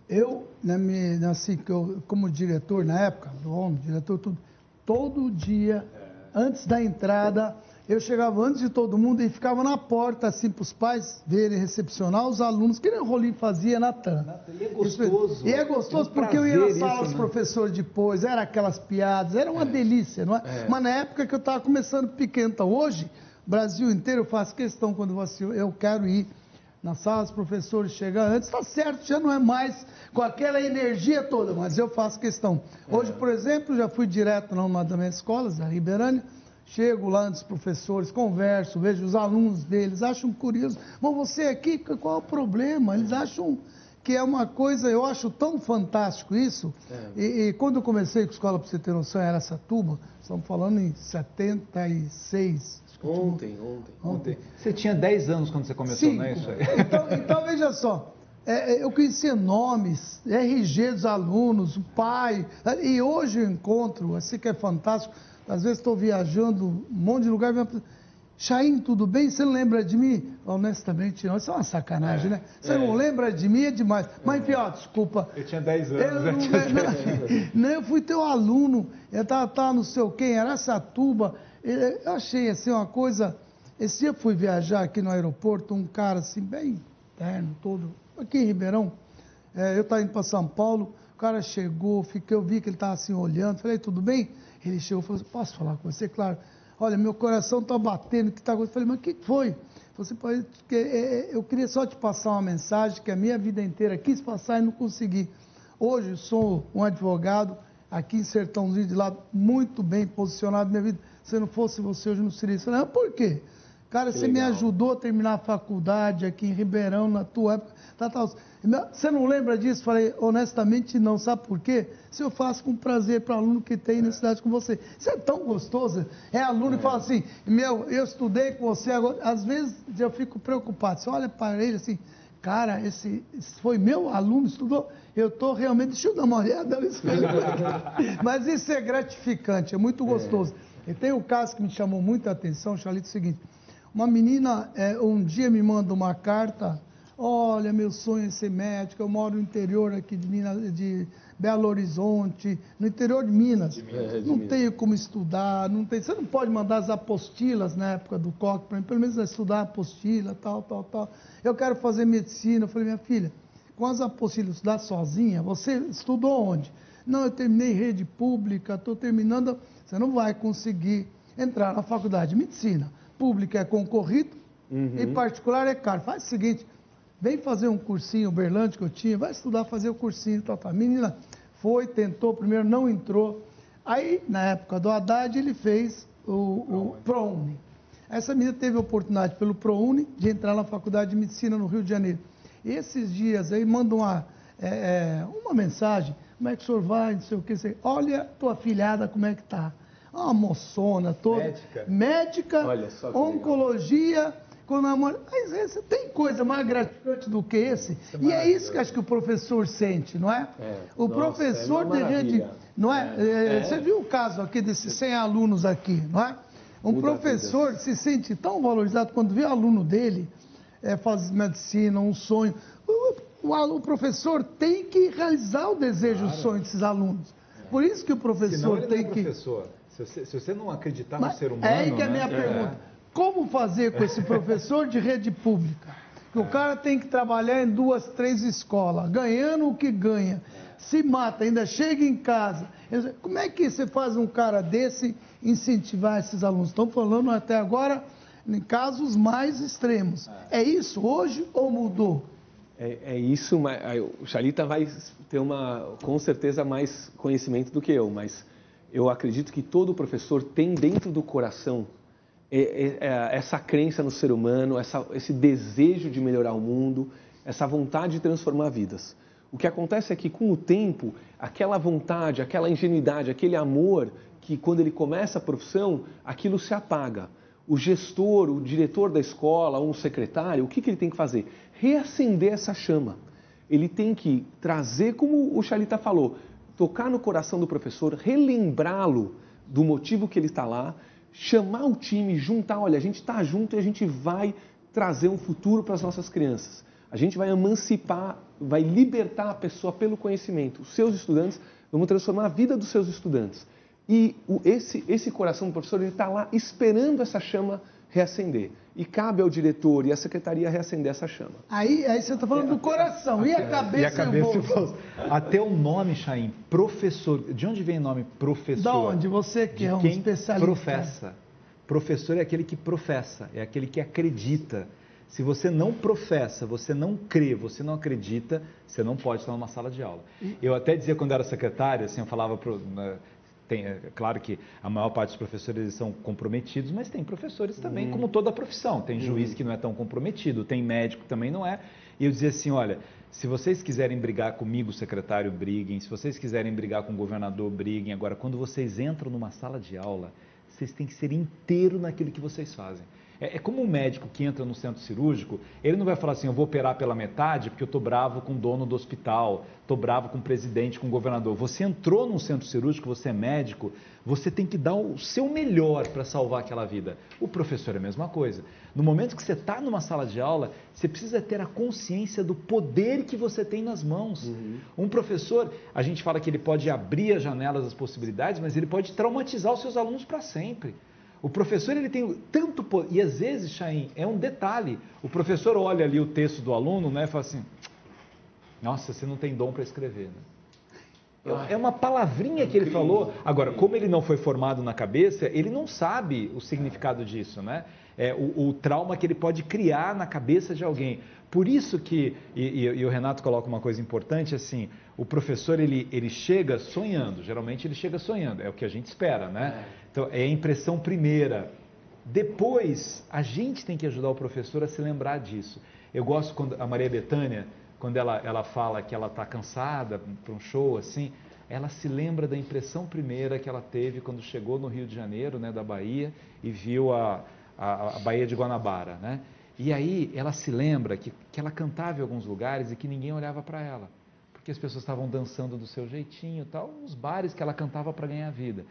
C: eu, minha, assim, que eu, como diretor na época, do homem, diretor, tudo, todo dia, antes da entrada, eu chegava antes de todo mundo e ficava na porta, assim, para os pais verem, recepcionar os alunos, que nem o Rolim fazia na TAM.
E: E é gostoso.
C: E é gostoso é um porque eu ia na sala dos né? professores depois, era aquelas piadas, era uma é. delícia, não é? é? Mas na época que eu estava começando pequeno, então hoje, Brasil inteiro, eu faço questão quando você, eu quero ir na sala dos professores, chegar antes, está certo, já não é mais com aquela energia toda, mas eu faço questão. Hoje, é. por exemplo, já fui direto numa das minhas escolas, a Ribeirânia, Chego lá dos professores, converso, vejo os alunos deles, acham curioso. Mas você aqui, qual é o problema? Eles acham que é uma coisa, eu acho tão fantástico isso. É. E, e, quando eu comecei com a escola, para você ter noção, era Satuba, estamos falando em 76.
F: Ontem, ontem, ontem.
E: Você tinha 10 anos quando você começou,
C: Cinco.
E: não é isso aí?
C: Então, então veja só, é, é eu conhecia nomes, RG dos alunos, o pai, e hoje eu encontro, assim que é fantástico, às vezes estou viajando um monte de lugar me Chaim, tudo bem? Você não lembra de mim? Honestamente, não. Isso é uma sacanagem, é, né? Você é. não lembra de mim, é demais. Mas, enfim, ó, desculpa.
E: Eu tinha 10 anos.
C: Eu, não, tinha não, não, eu fui teu aluno. Eu estava tá, não sei o quê, em Aracatuba. Eu achei, assim, uma coisa... Esse dia eu fui viajar aqui no aeroporto, um cara, assim, bem terno, todo... Aqui em Ribeirão. É, eu estava indo para São Paulo. O cara chegou, fiquei, eu vi que ele estava assim, olhando. Falei, tudo bem? Ele chegou e falou assim, posso falar com você? Claro. Olha, meu coração está batendo, que está acontecendo? Eu falei, mas o que foi? Você pode, é, é, eu queria só te passar uma mensagem que a minha vida inteira quis passar e não consegui. Hoje sou um advogado aqui em Sertãozinho de Lado, muito bem posicionado na minha vida. Se não fosse você, hoje não seria isso. Não, por quê? Cara, que você legal. me ajudou a terminar a faculdade aqui em Ribeirão, na tua época. Tá, tá. Você não lembra disso? Falei, honestamente não. Sabe por quê? Se eu faço com prazer para aluno que tem necessidade com você. Isso é tão gostoso. É aluno é. e fala assim, meu, eu estudei com você agora. Às vezes eu fico preocupado. Você olha para ele assim, cara, esse, esse foi meu aluno, estudou. Eu estou realmente, deixa eu dar uma olhada. Mas isso é gratificante, é muito gostoso. É. E tem um caso que me chamou muita atenção, Charlito, é o seguinte. Uma menina é, um dia me manda uma carta. Olha, meu sonho é ser médica. Eu moro no interior aqui de, Minas, de Belo Horizonte, no interior de Minas. De Minas. É, de não Minas. tenho como estudar, não tem. Você não pode mandar as apostilas na época do COC para mim, pelo menos estudar a apostila, tal, tal, tal. Eu quero fazer medicina. Eu falei, minha filha, com as apostilas estudar sozinha, você estudou onde? Não, eu terminei rede pública, estou terminando. Você não vai conseguir entrar na faculdade de medicina pública é concorrido uhum. e particular é caro. Faz o seguinte, vem fazer um cursinho Berlândia que eu tinha, vai estudar, fazer o cursinho, tal, tal. A menina foi, tentou, primeiro não entrou. Aí, na época do Haddad, ele fez o, o ProUni. Essa menina teve a oportunidade pelo ProUni de entrar na Faculdade de Medicina no Rio de Janeiro. E esses dias aí manda uma, é, é uma mensagem, como é que o senhor vai, não sei o que, sei, olha tua filhada como é que está uma moçona toda. Médica. Médica, oncologia, com namoro. Mas esse, tem coisa mais gratificante do que esse? É e é isso que acho que o professor sente, não é? é. O Nossa, professor é de rede. Não é? é? é? Você viu o caso aqui desses 100 alunos aqui, não é? Um Muda professor se sente tão valorizado quando vê o aluno dele é, fazer medicina, um sonho. O, o, o, professor tem que realizar o desejo, claro. o sonho desses alunos. Por isso que o professor Senão ele tem não é
E: que. Professor. Se você, se você não acreditar Mas no ser humano.
C: É aí que é a minha né? pergunta. É. Como fazer com esse professor de rede pública? Que o cara tem que trabalhar em duas, três escolas, ganhando o que ganha. se mata, ainda chega em casa. Como é que você faz um cara desse incentivar esses alunos? Estão falando até agora em casos mais extremos. É isso hoje ou mudou?
F: É, é isso, mas o Chalita vai ter uma, com certeza, mais conhecimento do que eu, mas eu acredito que todo professor tem dentro do coração é, é, é, essa crença no ser humano, essa, esse desejo de melhorar o mundo, essa vontade de transformar vidas. O que acontece é que, com o tempo, aquela vontade, aquela ingenuidade, aquele amor, que quando ele começa a profissão, aquilo se apaga. O gestor, o diretor da escola, ou um secretário, o que, que ele tem que fazer? Reacender essa chama. Ele tem que trazer, como o Chalita falou, tocar no coração do professor, relembrá-lo do motivo que ele está lá, chamar o time, juntar, olha, a gente está junto e a gente vai trazer um futuro para as nossas crianças. A gente vai emancipar, vai libertar a pessoa pelo conhecimento. Os seus estudantes, vamos transformar a vida dos seus estudantes. E o, esse, esse coração do professor, ele está lá esperando essa chama reacender. E cabe ao diretor e à secretaria reacender essa chama.
C: Aí, aí você está falando do coração. E a cabeça e, a cabeça e o bolso?
E: Até o nome, Chaim, professor. De onde vem o nome professor?
C: Da onde? Você que
E: De
C: é um
E: quem
C: especialista.
E: professa. Professor é aquele que professa, é aquele que acredita. Se você não professa, você não crê, você não acredita, você não pode estar numa sala de aula. Eu até dizia quando era secretário, assim, eu falava pro, tem, é claro que a maior parte dos professores são comprometidos, mas tem professores também, uhum. como toda a profissão. Tem juiz uhum. que não é tão comprometido, tem médico que também não é. E eu dizia assim: olha, se vocês quiserem brigar comigo, secretário, briguem. Se vocês quiserem brigar com o governador, briguem. Agora, quando vocês entram numa sala de aula, vocês têm que ser inteiro naquilo que vocês fazem. É, é, como um médico que entra no centro cirúrgico, ele não vai falar assim, eu vou operar pela metade porque eu estou bravo com o dono do hospital, estou bravo com o presidente, com o governador. Você entrou num centro cirúrgico, você é médico, você tem que dar o seu melhor para salvar aquela vida. O professor é a mesma coisa. No momento que você está numa sala de aula, você precisa ter a consciência do poder que você tem nas mãos. Uhum. Um professor, a gente fala que ele pode abrir as janelas das possibilidades, mas ele pode traumatizar os seus alunos para sempre. O professor ele tem tanto poder, e às vezes, Chaim, é um detalhe. O professor olha ali o texto do aluno né, e fala assim: Nossa, você não tem dom para escrever. Né? É uma palavrinha que ele falou. Agora, como ele não foi formado na cabeça, ele não sabe o significado disso, né? É, o, o trauma que ele pode criar na cabeça de alguém. Por isso que, e, e, o Renato coloca uma coisa importante, assim, o professor ele, ele chega sonhando, geralmente ele chega sonhando, é o que a gente espera, né? É. Então, é a impressão primeira. Depois, a gente tem que ajudar o professor a se lembrar disso. Eu gosto quando a Maria Bethânia, quando ela, ela fala que ela está cansada para um show assim, ela se lembra da impressão primeira que ela teve quando chegou no Rio de Janeiro, né, da Bahia, e viu a, a, a Baía de Guanabara, né? E aí ela se lembra que, que ela cantava em alguns lugares e que ninguém olhava para ela, porque as pessoas estavam dançando do seu jeitinho, tal, nos bares que ela cantava para ganhar vida.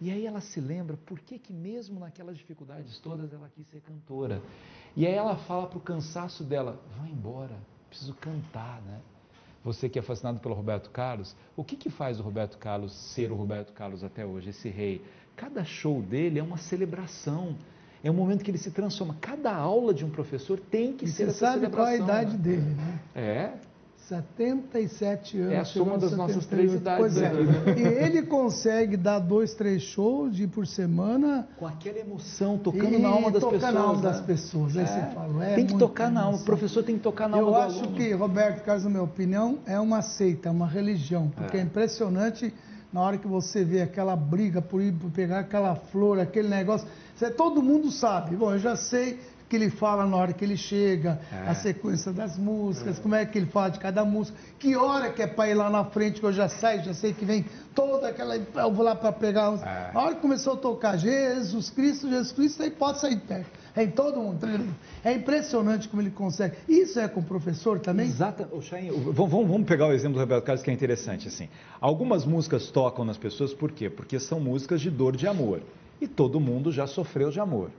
E: E aí ela se lembra por que, que mesmo naquelas dificuldades todas ela quis ser cantora. E aí ela fala para o cansaço dela, vai embora, preciso cantar, né? Você que é fascinado pelo Roberto Carlos, o que, que faz o Roberto Carlos ser o Roberto Carlos até hoje, esse rei? Cada show dele é uma celebração. É um momento que ele se transforma. Cada aula de um professor tem que
C: e
E: ser
C: você essa sabe qual a idade né? dele, né?
E: É.
C: 77 anos.
E: É a soma das nossas três idades.
C: Pois é. Né? e ele consegue dar dois, três shows de por semana.
E: Com aquela emoção, tocando na alma das pessoas.
C: na alma
E: né?
C: das pessoas. Aí é. você fala, é
E: tem que tocar na alma. O professor tem que tocar na alma
C: Eu acho que, Roberto Carlos, na minha opinião, é uma seita, é uma religião. Porque é, é impressionante na hora que você vê aquela briga por ir por pegar aquela flor, aquele negócio. Você, todo mundo sabe. Bom, eu já sei que ele fala na hora que ele chega, é. a sequência das músicas, como é que ele fala de cada música, que hora que é para ir lá na frente, que eu já saio, já sei que vem toda aquela. Eu vou lá para pegar. É. Na hora que começou a tocar Jesus Cristo, Jesus Cristo, aí pode sair perto. É em todo mundo. É impressionante como ele consegue. Isso é com o professor também?
E: Exato. vamos, vamos pegar o exemplo do Roberto Carlos, que é interessante. Assim. Algumas músicas tocam nas pessoas, por quê? Porque são músicas de dor de amor. E todo mundo já sofreu de amor.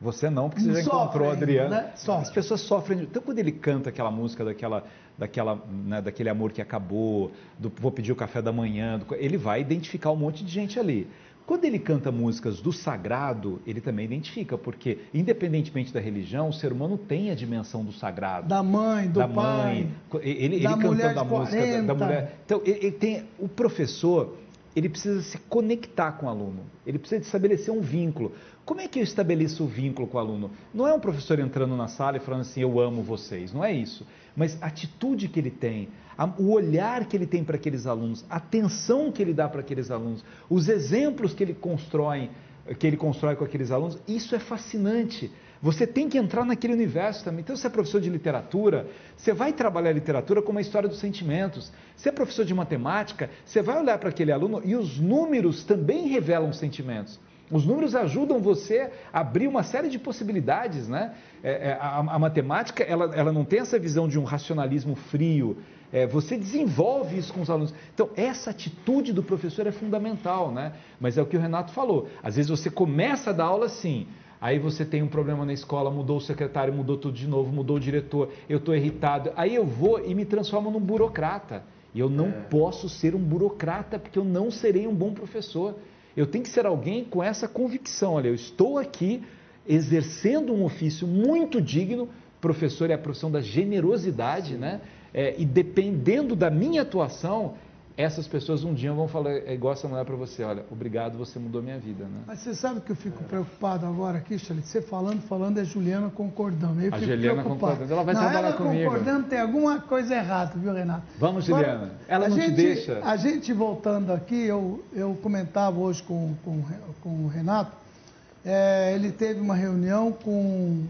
E: Você não, porque você já encontrou o Adriano. Né? As pessoas sofrem. Então, quando ele canta aquela música daquela, daquela, né, daquele amor que acabou, do vou pedir o café da manhã, do, ele vai identificar um monte de gente ali. Quando ele canta músicas do sagrado, ele também identifica, porque independentemente da religião, o ser humano tem a dimensão do sagrado.
C: Da mãe, do
E: da
C: pai.
E: Mãe, ele,
C: da
E: ele cantando a música da, da, mulher. Então, ele, ele tem o professor, ele precisa se conectar com o aluno. Ele precisa estabelecer um vínculo. Como é que eu estabeleço o vínculo com o aluno? Não é um professor entrando na sala e falando assim, eu amo vocês. Não é isso. Mas a atitude que ele tem, o olhar que ele tem para aqueles alunos, a atenção que ele dá para aqueles alunos, os exemplos que ele constrói, que ele constrói com aqueles alunos, isso é fascinante. Você tem que entrar naquele universo também. Então, se é professor de literatura, você vai trabalhar a literatura como a história dos sentimentos. Se é professor de matemática, você vai olhar para aquele aluno e os números também revelam sentimentos. Os números ajudam você a abrir uma série de possibilidades, né? É, é, a, a, matemática, ela, ela não tem essa visão de um racionalismo frio. É, você desenvolve isso com os alunos. Então, essa atitude do professor é fundamental, né? Mas é o que o Renato falou. Às vezes você começa a dar aula assim, aí você tem um problema na escola, mudou o secretário, mudou tudo de novo, mudou o diretor, eu estou irritado. Aí eu vou e me transformo num burocrata. E eu não é. posso ser um burocrata, porque eu não serei um bom professor. Eu tenho que ser alguém com essa convicção. Olha, eu estou aqui exercendo um ofício muito digno. Professor é a profissão da generosidade, né? É, e dependendo da minha atuação, essas pessoas um dia vão falar, é igual essa mulher para você, olha, obrigado, você mudou minha vida, né?
C: Mas você sabe que eu fico preocupado agora aqui, Charlie? Você falando, falando, é Juliana concordando. Eu
E: a Juliana preocupado. concordando, ela vai Não, trabalhar
C: ela
E: comigo.
C: concordando, tem alguma coisa errada, viu, Renato?
E: Vamos, Juliana. Agora, ela não
C: gente,
E: te deixa.
C: A gente voltando aqui, eu, eu comentava hoje com, com, com o Renato, é, ele teve uma reunião com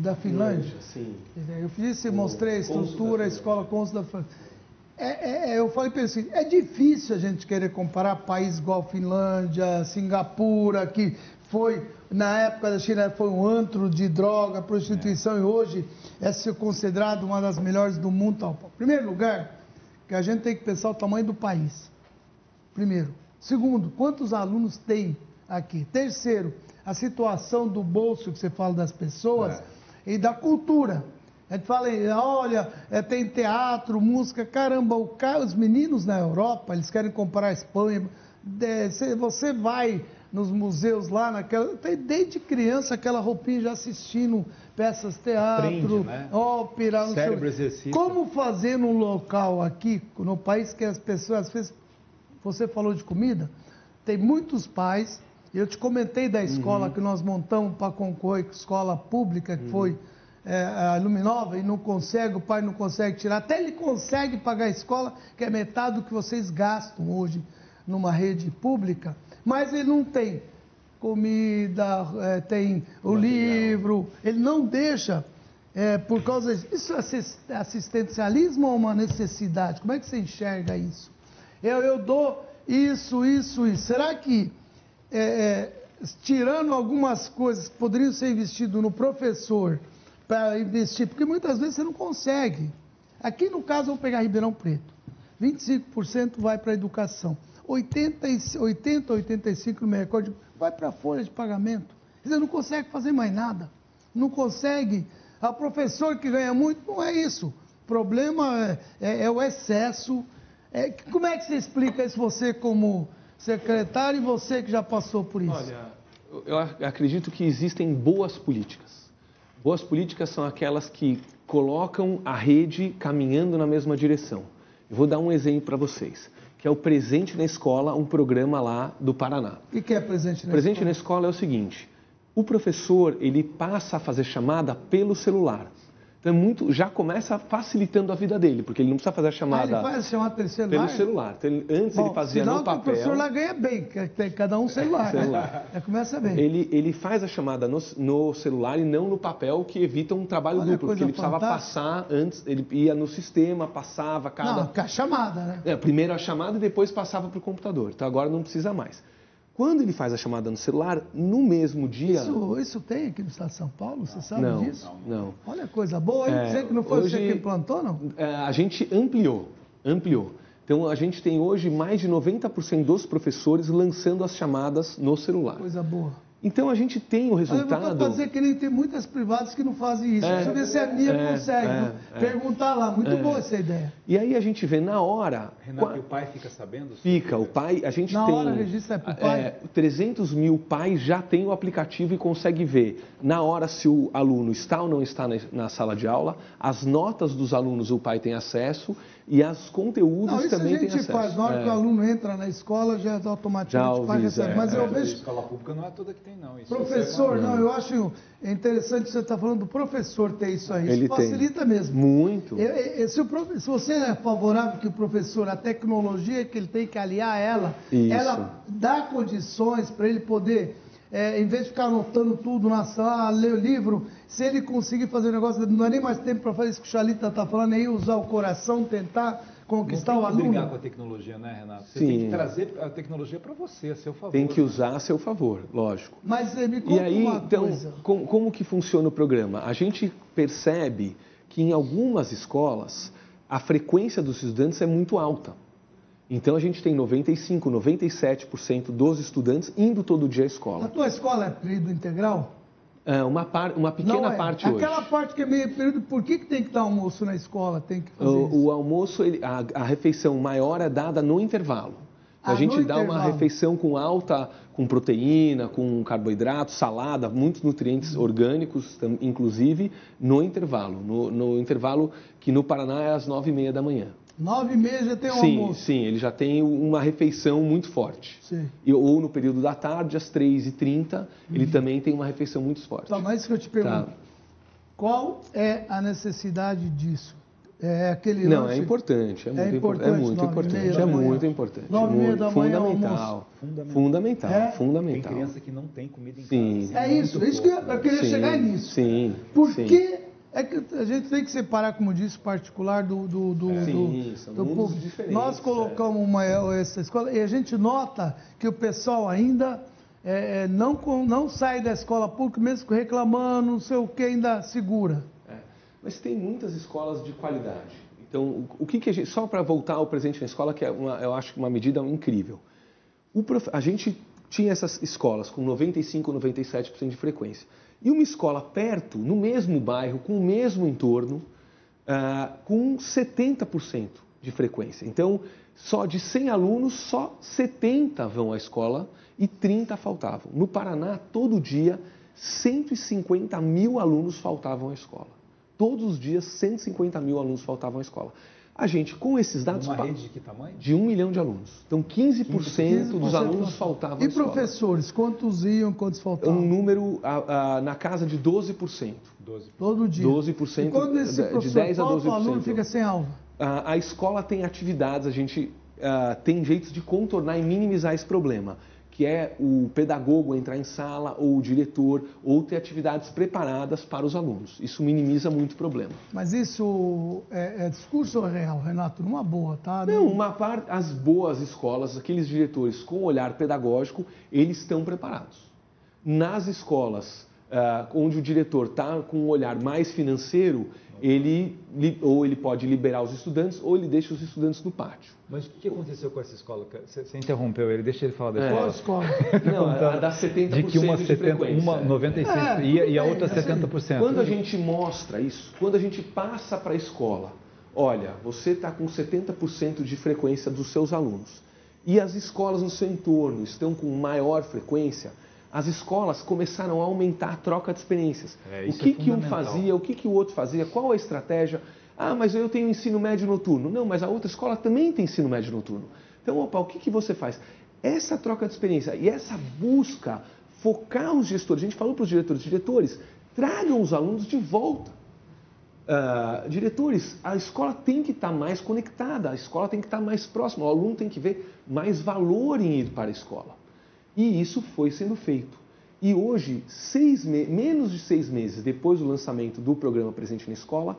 C: da Finlândia.
F: Sim.
C: Eu fiz, mostrei a estrutura, a escola cônsul da Finlândia. É, é, é, eu falei para ele assim, é difícil a gente querer comparar países igual Finlândia, Singapura, que foi, na época da China, foi um antro de droga, prostituição, é. e hoje é ser considerado uma das melhores do mundo. Tal. Em primeiro lugar, que a gente tem que pensar o tamanho do país. Primeiro. Segundo, quantos alunos tem aqui? Terceiro, a situação do bolso que você fala das pessoas é. e da cultura. A gente fala, olha, é, tem teatro, música, caramba, o, os meninos na Europa, eles querem comprar a Espanha. Você vai nos museus lá, naquela, tem desde criança aquela roupinha já assistindo peças teatro, Prende, né? ópera, não
E: Cérebro exercício.
C: Como fazer num local aqui, no país que as pessoas, às vezes, você falou de comida, tem muitos pais, eu te comentei da escola uhum. que nós montamos para concorrer, escola pública, que uhum. foi é, a Luminova e não consegue, o pai não consegue tirar, até ele consegue pagar a escola, que é metade do que vocês gastam hoje numa rede pública, mas ele não tem comida, é, tem o livro, ele não deixa, é, por causa disso. Isso é assistencialismo ou uma necessidade? Como é que você enxerga isso? Eu, eu dou isso, isso, isso. Será que, é, é, tirando algumas coisas que poderiam ser investidas no professor, para investir, porque muitas vezes você não consegue. Aqui no caso, vamos pegar Ribeirão Preto. 25% vai para a educação. 80, 80 85 no meu recorde vai para a folha de pagamento. Você não consegue fazer mais nada. Não consegue. A professor que ganha muito, não é isso. O problema é, é, é o excesso. É, como é que você explica isso, você como secretário e você que já passou por isso?
F: Olha, eu acredito que existem boas políticas. Boas políticas são aquelas que colocam a rede caminhando na mesma direção. Eu vou dar um exemplo para vocês, que é o Presente na Escola, um programa lá do Paraná.
C: O que é Presente
F: na Presente Escola? Presente na Escola é o seguinte, o professor ele passa a fazer chamada pelo celular. Então é muito, já começa facilitando a vida dele, porque ele não precisa fazer a chamada.
C: Ah, ele faz a chamada pelo celular?
F: Pelo celular. Então, ele, antes Bom, ele fazia no papel.
C: o professor lá ganha bem, tem cada um celular. celular. Né? começa bem.
F: Ele, ele faz a chamada no, no, celular e não no papel, que evita um trabalho Olha duplo, porque ele precisava passar antes, ele ia no sistema, passava cada.
C: Não, a chamada, né?
F: É, primeiro a chamada e depois passava para o computador. Então agora não precisa mais. Quando ele faz a chamada no celular, no mesmo dia.
C: Isso, isso tem aqui no estado de São Paulo? Você sabe
F: não,
C: disso?
F: Não, não.
C: Olha coisa boa, hein? É, que não foi hoje, você que implantou, não?
F: É, a gente ampliou, ampliou. Então a gente tem hoje mais de 90% dos professores lançando as chamadas no celular.
C: Coisa boa.
F: Então a gente tem o resultado.
C: Eu vou dizer que nem tem muitas privadas que não fazem isso. É, Deixa eu ver se a minha é, consegue é, é, perguntar lá. Muito boa essa ideia.
F: E aí a gente vê na hora.
E: Renato, qual... e o pai fica sabendo?
F: Fica, o pai. A gente
C: na
F: tem.
C: Na hora registra é pro pai.
F: 300 mil pais já têm o aplicativo e consegue ver na hora se o aluno está ou não está na, na sala de aula, as notas dos alunos o pai tem acesso e as conteúdos
C: não,
F: também
C: têm
F: acesso.
C: faz. Na hora é. que o aluno entra na escola, já automaticamente já o pai recebe. É, Mas eu vejo.
E: A escola pública não é toda que tem, não. Isso
C: professor, não, eu acho interessante você estar tá falando do professor ter isso aí.
F: Ele
C: isso facilita
F: tem.
C: mesmo.
F: Muito.
C: se, se, você é favorável que o professor, a tecnologia que ele tem que aliar a ela,
F: isso.
C: ela dá condições para ele poder é, em vez de ficar anotando tudo na sala, ler o livro, se ele conseguir fazer um negócio, não é nem mais tempo para fazer isso que o Chalita está falando, aí usar o coração, tentar conquistar o aluno.
E: brigar com a tecnologia, né, Renato? Você
F: Sim.
E: tem que trazer a tecnologia para você, a seu favor.
F: Tem que usar a seu favor, lógico.
C: Mas eh, me conta
F: e aí,
C: uma
F: então,
C: coisa.
F: Como, como que funciona o programa? A gente percebe que em algumas escolas a frequência dos estudantes é muito alta. Então a gente tem 95, 97% dos estudantes indo todo dia à escola.
C: A tua escola é período integral?
F: É, uma, par, uma pequena
C: é.
F: parte
C: Aquela
F: hoje.
C: Aquela parte que é meio período, por que, que tem que dar almoço na escola? Tem que fazer
F: o, o almoço, ele, a, a, refeição maior é dada no intervalo. Ah, a gente dá
C: intervalo.
F: uma refeição com alta, com proteína, com carboidrato, salada, muitos nutrientes
C: Uhum.
F: orgânicos, inclusive, no intervalo. No, no intervalo que no Paraná é às nove e meia da manhã.
C: Nove meia já tem um
F: sim,
C: almoço.
F: Sim, ele já tem uma refeição muito forte.
C: Sim.
F: E, ou no período da tarde, às três e trinta, ele também tem uma refeição muito forte.
C: Tá, mas isso que eu te pergunto.
F: Tá.
C: Qual é a necessidade disso? É aquele
F: Não,
C: lanche...
F: é importante, é muito,
C: importante,
F: é muito importante, é muito importante.
C: Nove meia da manhã,
F: fundamental,
C: almoço.
F: fundamental,
C: É?
F: fundamental.
E: Tem criança que não tem comida em
F: Sim.
E: casa.
C: É isso, isso que eu, eu queria
F: Sim,
C: chegar nisso.
F: Sim.
C: Por
F: sim.
C: que é que a gente tem que separar, como disse, particular do, do, do,
F: É. Sim,
C: do,
F: são
C: do
F: diferentes,
C: Nós colocamos uma, essa escola e a gente nota que o pessoal ainda é, é, não, não sai da escola pública, mesmo reclamando, não sei o que, ainda segura.
F: É. Mas tem muitas escolas de qualidade. Então, o, o que, que a gente. Só para voltar ao presente na escola, que é uma, eu acho uma medida incrível. Prof- a gente tinha essas escolas com 95, 97% de frequência. E uma escola perto, no mesmo bairro, com o mesmo entorno, ah, com 70% de frequência. Então, só de 100 alunos, só 70 vão à escola e 30 faltavam. No Paraná, todo dia, 150 mil alunos faltavam à escola. Todos os dias, 150 mil alunos faltavam à escola. A gente, com esses dados...
E: Uma rede de que tamanho?
F: de um milhão de alunos. Então, 15%,
C: 15%
F: dos alunos faltavam
C: E
F: escola.
C: professores, quantos iam, quantos
F: É
C: faltavam?
F: um número ah, ah, na casa de 12%.
E: 12.
C: Todo dia.
F: 12%,
C: E quando esse
F: de
C: professor
F: 10 a
C: falta, o
F: 12%.
C: aluno fica sem aula.
F: Ah, a escola tem atividades, a gente ah, tem jeitos de contornar e minimizar esse problema, que é o pedagogo entrar em sala, ou o diretor, ou ter atividades preparadas para os alunos. Isso minimiza muito o problema.
C: Mas isso é, é discurso ou é real, Renato? Numa boa, tá?
F: Não, uma parte, as boas escolas, aqueles diretores com olhar pedagógico, eles estão preparados. Nas escolas onde o diretor está com um olhar mais financeiro, ele ou ele pode liberar os estudantes ou ele deixa os estudantes no pátio.
E: Mas o que aconteceu com essa escola? Você, você interrompeu ele, deixa ele falar da
F: É.
C: Qual
E: escola.
C: escola?
F: Não, a dá 70%
E: De que uma,
F: de
E: 70,
F: frequência.
E: uma 95
C: É,
E: e, e a
C: tudo
E: outra
C: bem, assim,
E: 70%.
F: Quando a gente mostra isso, quando a gente passa para a escola, olha, você está com 70% de frequência dos seus alunos e as escolas no seu entorno estão com maior frequência, as escolas começaram a aumentar a troca de experiências.
E: É,
F: o que,
E: é
F: que um fazia, o que, que o outro fazia, qual a estratégia? Ah, mas eu tenho ensino médio noturno. Não, mas a outra escola também tem ensino médio noturno. Então, opa, o que, que você faz? Essa troca de experiência e essa busca, focar os gestores. A gente falou para os diretores, diretores, tragam os alunos de volta. Ah, diretores, a escola tem que estar mais conectada, a escola tem que estar mais próxima, o aluno tem que ver mais valor em ir para a escola. E isso foi sendo feito. E hoje, menos de seis meses depois do lançamento do programa Presente na Escola,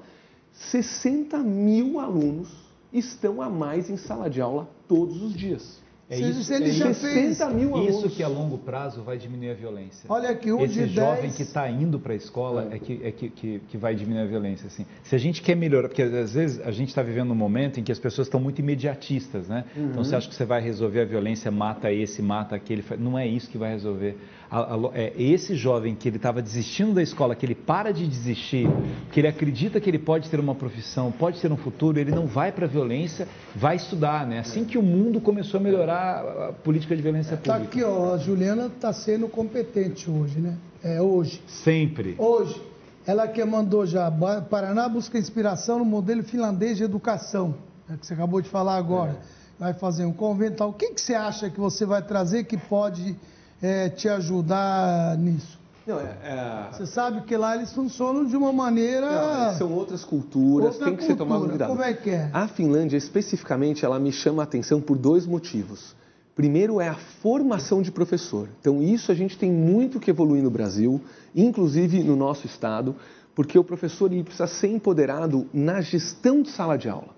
F: 60 mil alunos estão a mais em sala de aula todos os dias.
E: É
C: Se-
E: isso,
C: se ele
E: é
C: já
E: isso,
C: fez-
F: mil
E: isso
F: alunos.
E: que a longo prazo vai diminuir a violência.
C: Olha aqui, um
E: Esse
C: de
E: jovem
C: 10
E: que está indo para a escola é, que, é que, que, que vai diminuir a violência. Assim. Se a gente quer melhorar, porque às vezes a gente está vivendo um momento em que as pessoas estão muito imediatistas, né? Então você acha que você vai resolver a violência, mata esse, mata aquele. Não é isso que vai resolver. A- a é esse jovem que ele estava desistindo da escola, que ele para de desistir, que ele acredita que ele pode ter uma profissão, pode ter um futuro, ele não vai para a violência, vai estudar, né? Assim que o mundo começou a melhorar a política de violência
C: Tá
E: pública.
C: aqui, ó, a Juliana está sendo competente hoje, né? É hoje.
E: Sempre.
C: Hoje, ela que mandou já, Paraná busca inspiração no modelo finlandês de educação, né, que você acabou de falar agora. Vai fazer um convento. tal. O que, que você acha que você vai trazer que pode eh, te ajudar nisso?
F: Não, é- é-
C: Você sabe que lá eles funcionam de uma maneira.
F: Não, são outras culturas,
C: Outra
F: tem que ser tomado
C: cultura.
F: cuidado.
C: Como é que é?
F: A Finlândia, especificamente, ela me chama a atenção por dois motivos. Primeiro é a formação de professor. Então, isso a gente tem muito que evoluir no Brasil, inclusive no nosso estado, porque o professor ele precisa ser empoderado na gestão de sala de aula.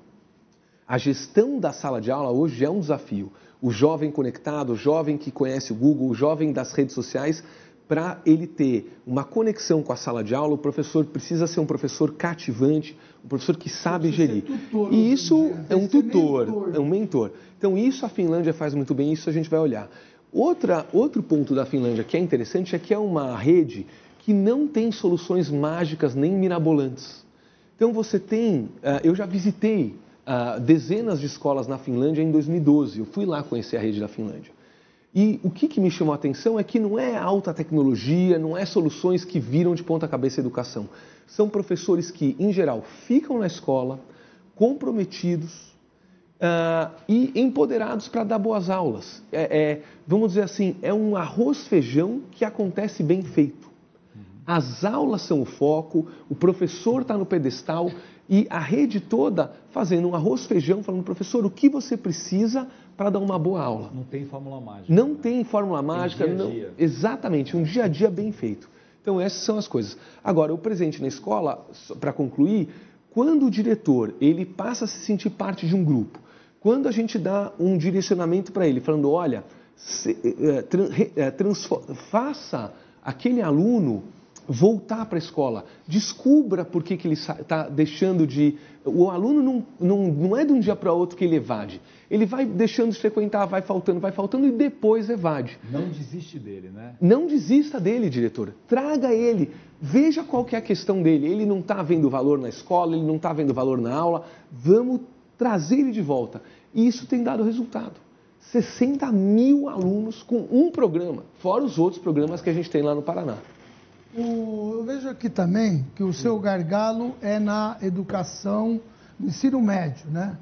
F: A gestão da sala de aula hoje é um desafio. O jovem conectado, o jovem que conhece o Google, o jovem das redes sociais, para ele ter uma conexão com a sala de aula, o professor precisa ser um professor cativante, um professor que sabe gerir.
C: tutor
F: E isso é um tutor,
C: mentor.
F: é um mentor. Então isso a Finlândia faz muito bem, isso a gente vai olhar. Outra, outro ponto da Finlândia que é interessante é que é uma rede que não tem soluções mágicas nem mirabolantes. Então você tem, ah, eu já visitei ah, dezenas de escolas na Finlândia em 2012. Eu fui lá conhecer a rede da Finlândia. E o que, que me chamou a atenção é que não é alta tecnologia, não é soluções que viram de ponta cabeça a educação. São professores que, em geral, ficam na escola, comprometidos ah, e empoderados para dar boas aulas. É, é, vamos dizer assim, é um arroz-feijão que acontece bem feito. As aulas são o foco, o professor está no pedestal e a rede toda fazendo um arroz-feijão, falando, professor, o que você precisa para dar uma boa aula?
E: Não tem fórmula mágica.
F: Não tem fórmula mágica,
E: dia a
F: não-
E: dia.
F: exatamente, um dia a dia bem feito. Então essas são as coisas. Agora, o presente na escola, para concluir, quando o diretor ele passa a se sentir parte de um grupo, quando a gente dá um direcionamento para ele, falando, olha, se- eh, transfo- faça aquele aluno voltar para a escola, descubra por que, que ele está deixando de. O aluno não, não, não é de um dia para outro que ele evade. Ele vai deixando de frequentar, vai faltando, vai faltando e depois evade.
E: Não desiste dele, né?
F: Não desista dele, diretor. Traga ele. Veja qual que é a questão dele. Ele não está vendo valor na escola, ele não está vendo valor na aula. Vamos trazer ele de volta. E isso tem dado resultado. 60 mil alunos com um programa, fora os outros programas que a gente tem lá no Paraná.
C: O- eu vejo aqui também que o seu gargalo é na educação, no ensino médio, né?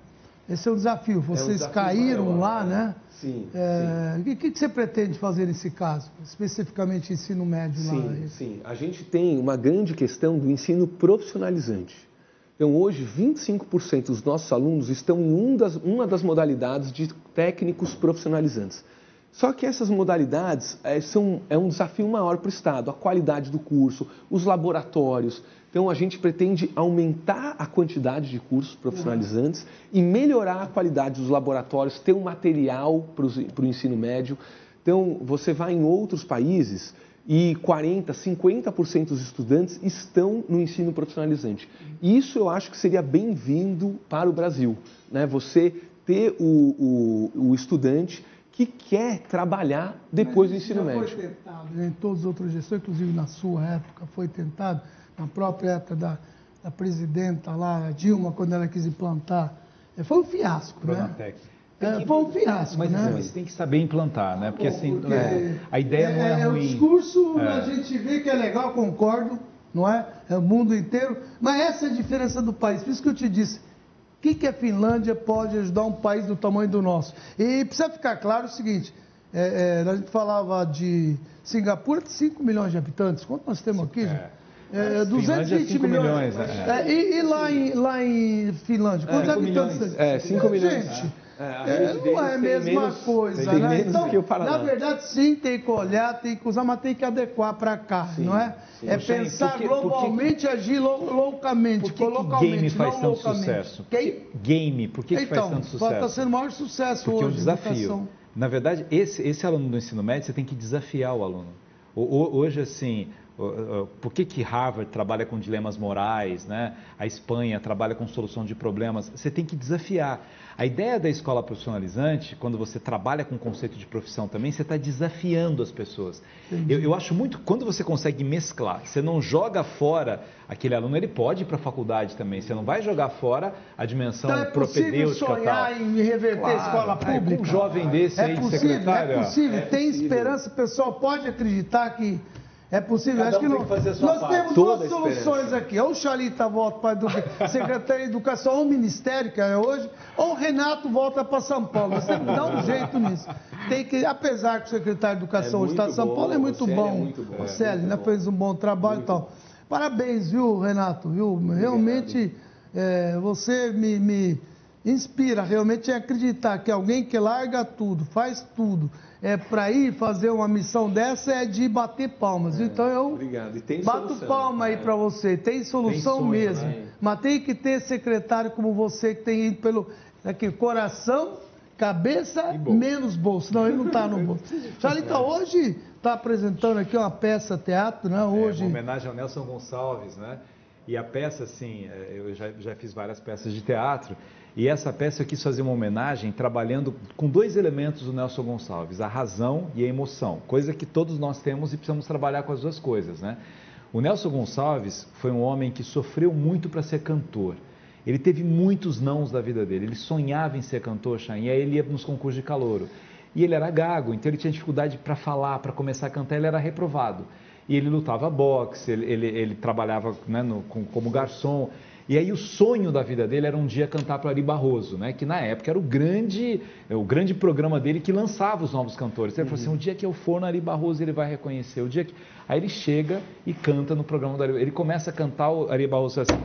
C: Esse é o desafio. Vocês
F: desafio
C: caíram
F: maior,
C: lá,
F: né?
C: né?
F: Sim,
C: É, O que, que você pretende fazer nesse caso, especificamente ensino médio lá?
F: Sim, sim. A gente tem uma grande questão do ensino profissionalizante. Então, hoje, 25% dos nossos alunos estão em um das- uma das modalidades de técnicos profissionalizantes. Só que essas modalidades eh, são, é um desafio maior para o Estado, a qualidade do curso, os laboratórios. Então, a gente pretende aumentar a quantidade de cursos profissionalizantes e melhorar a qualidade dos laboratórios, ter um material para o ensino médio. Então, você vai em outros países e 40%, 50% dos estudantes estão no ensino profissionalizante. Isso eu acho que seria bem-vindo para o Brasil. Né? Você ter o, o, o estudante que quer trabalhar depois do ensino médio.
C: Foi tentado, né? em todas as outras gestões, inclusive na sua época, foi tentado, na própria época da, da presidenta lá, a Dilma, quando ela quis implantar. É, Foi um fiasco, né?
E: Pronatec.
C: É, foi um fiasco,
E: Mas,
C: né?
E: mas tem que saber implantar, né? Porque assim,
C: Porque
E: é, a ideia não é,
C: o
E: ruim.
C: discurso,
E: É.
C: a gente vê que é legal, concordo, não é? É o mundo inteiro. Mas essa é a diferença do país. Por isso que eu te disse, o que, que a Finlândia pode ajudar um país do tamanho do nosso? E precisa ficar claro o seguinte, é, é, a gente falava de Singapura, tem 5 milhões de habitantes. Quanto nós temos aqui? gente? É,
E: Finlândia,
C: 220
E: cinco
C: milhões.
E: milhões, é.
C: É, e, e lá, em, lá em Finlândia, quantos
E: cinco
C: habitantes
E: milhões.
F: É, 5 milhões.
C: Gente,
F: É,
C: é, não é a
F: tem
C: mesma
F: menos-
C: coisa, né? então,
F: que
C: na verdade, sim, tem que olhar, tem que usar, mas tem que adequar para cá, não é? É
E: Poxa, hein,
C: pensar
E: por que- por que-
C: globalmente e agir lo- loucamente,
E: Por que, que
C: localmente,
E: game faz tanto
C: loucamente.
E: sucesso?
C: Quem?
E: Game, por que, que
C: então,
E: faz tanto
C: está
E: sucesso?
C: sendo o maior sucesso
E: Porque é um
C: hoje.
E: desafio. Na verdade, esse, esse aluno do ensino médio, você tem que desafiar o aluno. Hoje, assim, por que, que Harvard trabalha com dilemas morais, né? a Espanha trabalha com solução de problemas? Você tem que desafiar. A ideia da escola profissionalizante, quando você trabalha com o conceito de profissão também, você está desafiando as pessoas. Eu, eu, acho muito, quando você consegue mesclar, você não joga fora aquele aluno, ele pode ir para a faculdade também, você não vai jogar fora a dimensão
C: então é propedêutica sonhar
E: tal.
C: em reverter claro, a escola pública?
E: um jovem desse
C: é
E: aí,
C: possível,
E: secretário.
C: É possível, é tem possível. esperança, o pessoal pode acreditar que é possível.
E: Cada
C: Acho que
E: um
C: não,
E: nós
C: parte. temos Toda duas soluções aqui. Ou o Chalita volta para a Secretaria de Educação, ou o Ministério, que é hoje, ou o Renato volta para São Paulo. Você dá um jeito nisso. Tem que, apesar que o secretário de Educação é hoje está em São Paulo, é muito bom. É muito bom. O Célio, né, fez um bom trabalho e tal. Parabéns, viu, Renato? Viu? Realmente, é, você me, me inspira realmente a acreditar que alguém que larga tudo, faz tudo, é, para ir fazer uma missão dessa é de bater palmas. É, então eu bato solução, palma aí para você. Tem solução tem sonho, mesmo. Né? Mas tem que ter secretário como você que tem ido pelo aqui, coração, cabeça, bolso. menos bolso. Não, ele não está no bolso. Charlita, hoje está apresentando aqui uma peça teatro, né? Hoje.
E: É, uma homenagem ao Nelson Gonçalves, né? E a peça, assim, é, eu já, já fiz várias peças de teatro. E essa peça eu quis fazer uma homenagem trabalhando com dois elementos do Nelson Gonçalves, a razão e a emoção, coisa que todos nós temos e precisamos trabalhar com as duas coisas, né? O Nelson Gonçalves foi um homem que sofreu muito para ser cantor. Ele teve muitos nãos da vida dele. Ele sonhava em ser cantor, Chain, e aí ele ia nos concursos de calouro. E ele era gago, então ele tinha dificuldade para falar, para começar a cantar, ele era reprovado. E ele lutava boxe, ele, ele, ele trabalhava né, no, como garçom. E aí o sonho da vida dele era um dia cantar para Ari Barroso, né? que na época era o grande, o grande programa dele que lançava os novos cantores. Ele uhum. falou assim, o dia que eu for no Ari Barroso ele vai reconhecer. O dia que... Aí ele chega e canta no programa do Ari Ele começa a cantar o Ari Barroso assim,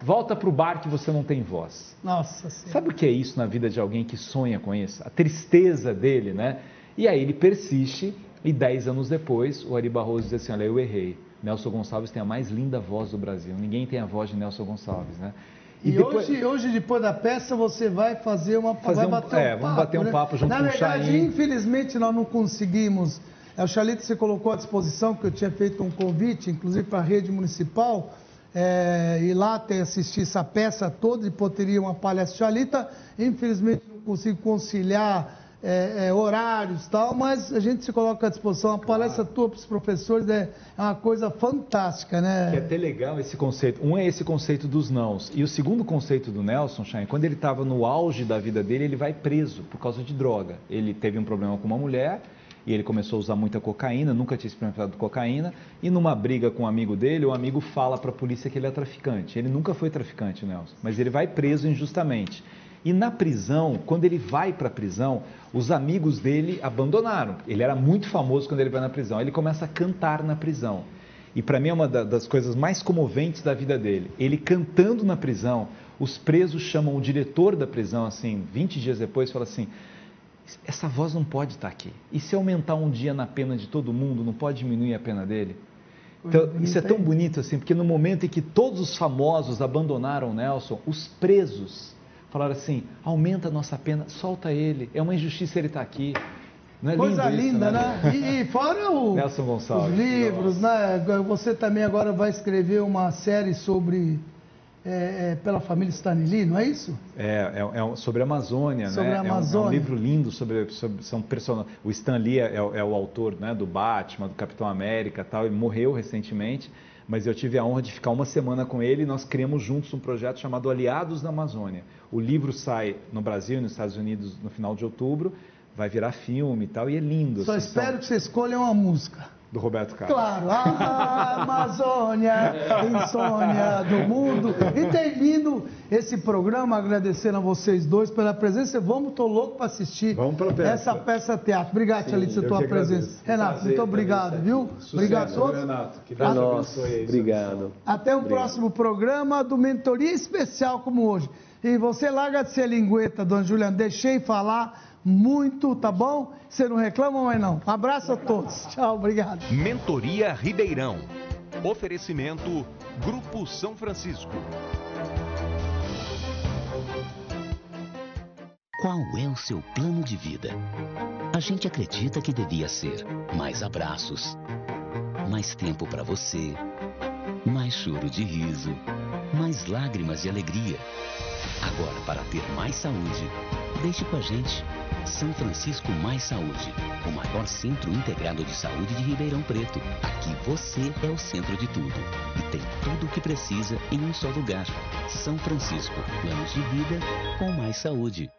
E: volta para o bar que você não tem voz.
C: Nossa Senhora.
E: Sabe o que é isso na vida de alguém que sonha com isso? A tristeza dele, né? E aí ele persiste e dez anos depois o Ari Barroso diz assim, olha, eu errei. Nelson Gonçalves tem a mais linda voz do Brasil. Ninguém tem a voz de Nelson Gonçalves, né?
C: E, e depois... hoje, hoje, depois da peça, você vai fazer uma
E: fazer
C: vai bater um,
E: é, papo, vamos bater um
C: né?
E: papo junto
C: Na
E: com
C: verdade,
E: o Chain.
C: infelizmente, nós não conseguimos. É, o Chalito você colocou à disposição, que eu tinha feito um convite, inclusive para a rede municipal, é, ir lá até assistir essa peça toda e poderia uma palestra Chalita. Infelizmente, não consigo conciliar é, é, horários e tal, mas a gente se coloca à disposição. A palestra tua para os professores é, é uma coisa fantástica, né?
E: Que é até legal esse conceito. Um é esse conceito dos nãos. E o segundo conceito do Nelson, Shine, quando ele estava no auge da vida dele, ele vai preso por causa de droga. Ele teve um problema com uma mulher e ele começou a usar muita cocaína, nunca tinha experimentado cocaína, e numa briga com um amigo dele, o amigo fala para a polícia que ele é traficante. Ele nunca foi traficante, Nelson, mas ele vai preso injustamente. E na prisão, quando ele vai para a prisão, os amigos dele abandonaram. Ele era muito famoso quando ele vai na prisão. Ele começa a cantar na prisão. E para mim é uma das coisas mais comoventes da vida dele. Ele cantando na prisão, os presos chamam o diretor da prisão, assim, 20 dias depois, fala assim: essa voz não pode estar aqui. E se aumentar um dia na pena de todo mundo, não pode diminuir a pena dele? Então, isso é tão bonito assim, porque no momento em que todos os famosos abandonaram Nelson, os presos falaram assim: aumenta a nossa pena, solta ele, é uma injustiça ele estar tá aqui.
C: É Coisa linda, né? né? E, e, fora o,
E: Nelson Gonçalves,
C: os livros, né? Você também agora vai escrever uma série sobre é, é, pela família Stanley, não é isso?
E: É, é, é sobre a Amazônia,
C: sobre
E: né?
C: A Amazônia. É,
E: um, é um livro lindo sobre, sobre são person... o Stan Lee é, o autor, né, do Batman, do Capitão América, tal. Ele morreu recentemente mas eu tive a honra de ficar uma semana com ele e nós criamos juntos um projeto chamado Aliados na Amazônia. O livro sai no Brasil e nos Estados Unidos no final de outubro, vai virar filme e tal, e é lindo.
C: Só assim, espero são... que você escolha uma música
E: do Roberto Carlos.
C: Claro, a Amazônia, insônia do mundo. E tem vindo esse programa, agradecendo a vocês dois pela presença. Vamos, tô louco para assistir
E: Vamos peça.
C: essa peça teatro. Obrigado, Thalita, pela tua presença. Renato, Prazer, muito obrigado, viu?
E: Sucesso,
C: obrigado a todos.
E: Renato, que Deus abençoe.
F: Obrigado.
C: Até
F: o
C: obrigado. próximo programa do Mentoria Especial como hoje. E você larga de ser lingueta, dona Juliana, deixei falar muito, tá bom? Você não reclama, mas não. Um abraço a todos. Tchau, obrigado.
A: Mentoria Ribeirão. Oferecimento Grupo São Francisco.
B: Qual é o seu plano de vida? A gente acredita que devia ser mais abraços, mais tempo para você, mais choro de riso, mais lágrimas de alegria. Agora, para ter mais saúde, deixe com a gente. São Francisco Mais Saúde, o maior centro integrado de saúde de Ribeirão Preto. Aqui você é o centro de tudo e tem tudo o que precisa em um só lugar. São Francisco, planos de vida com mais saúde.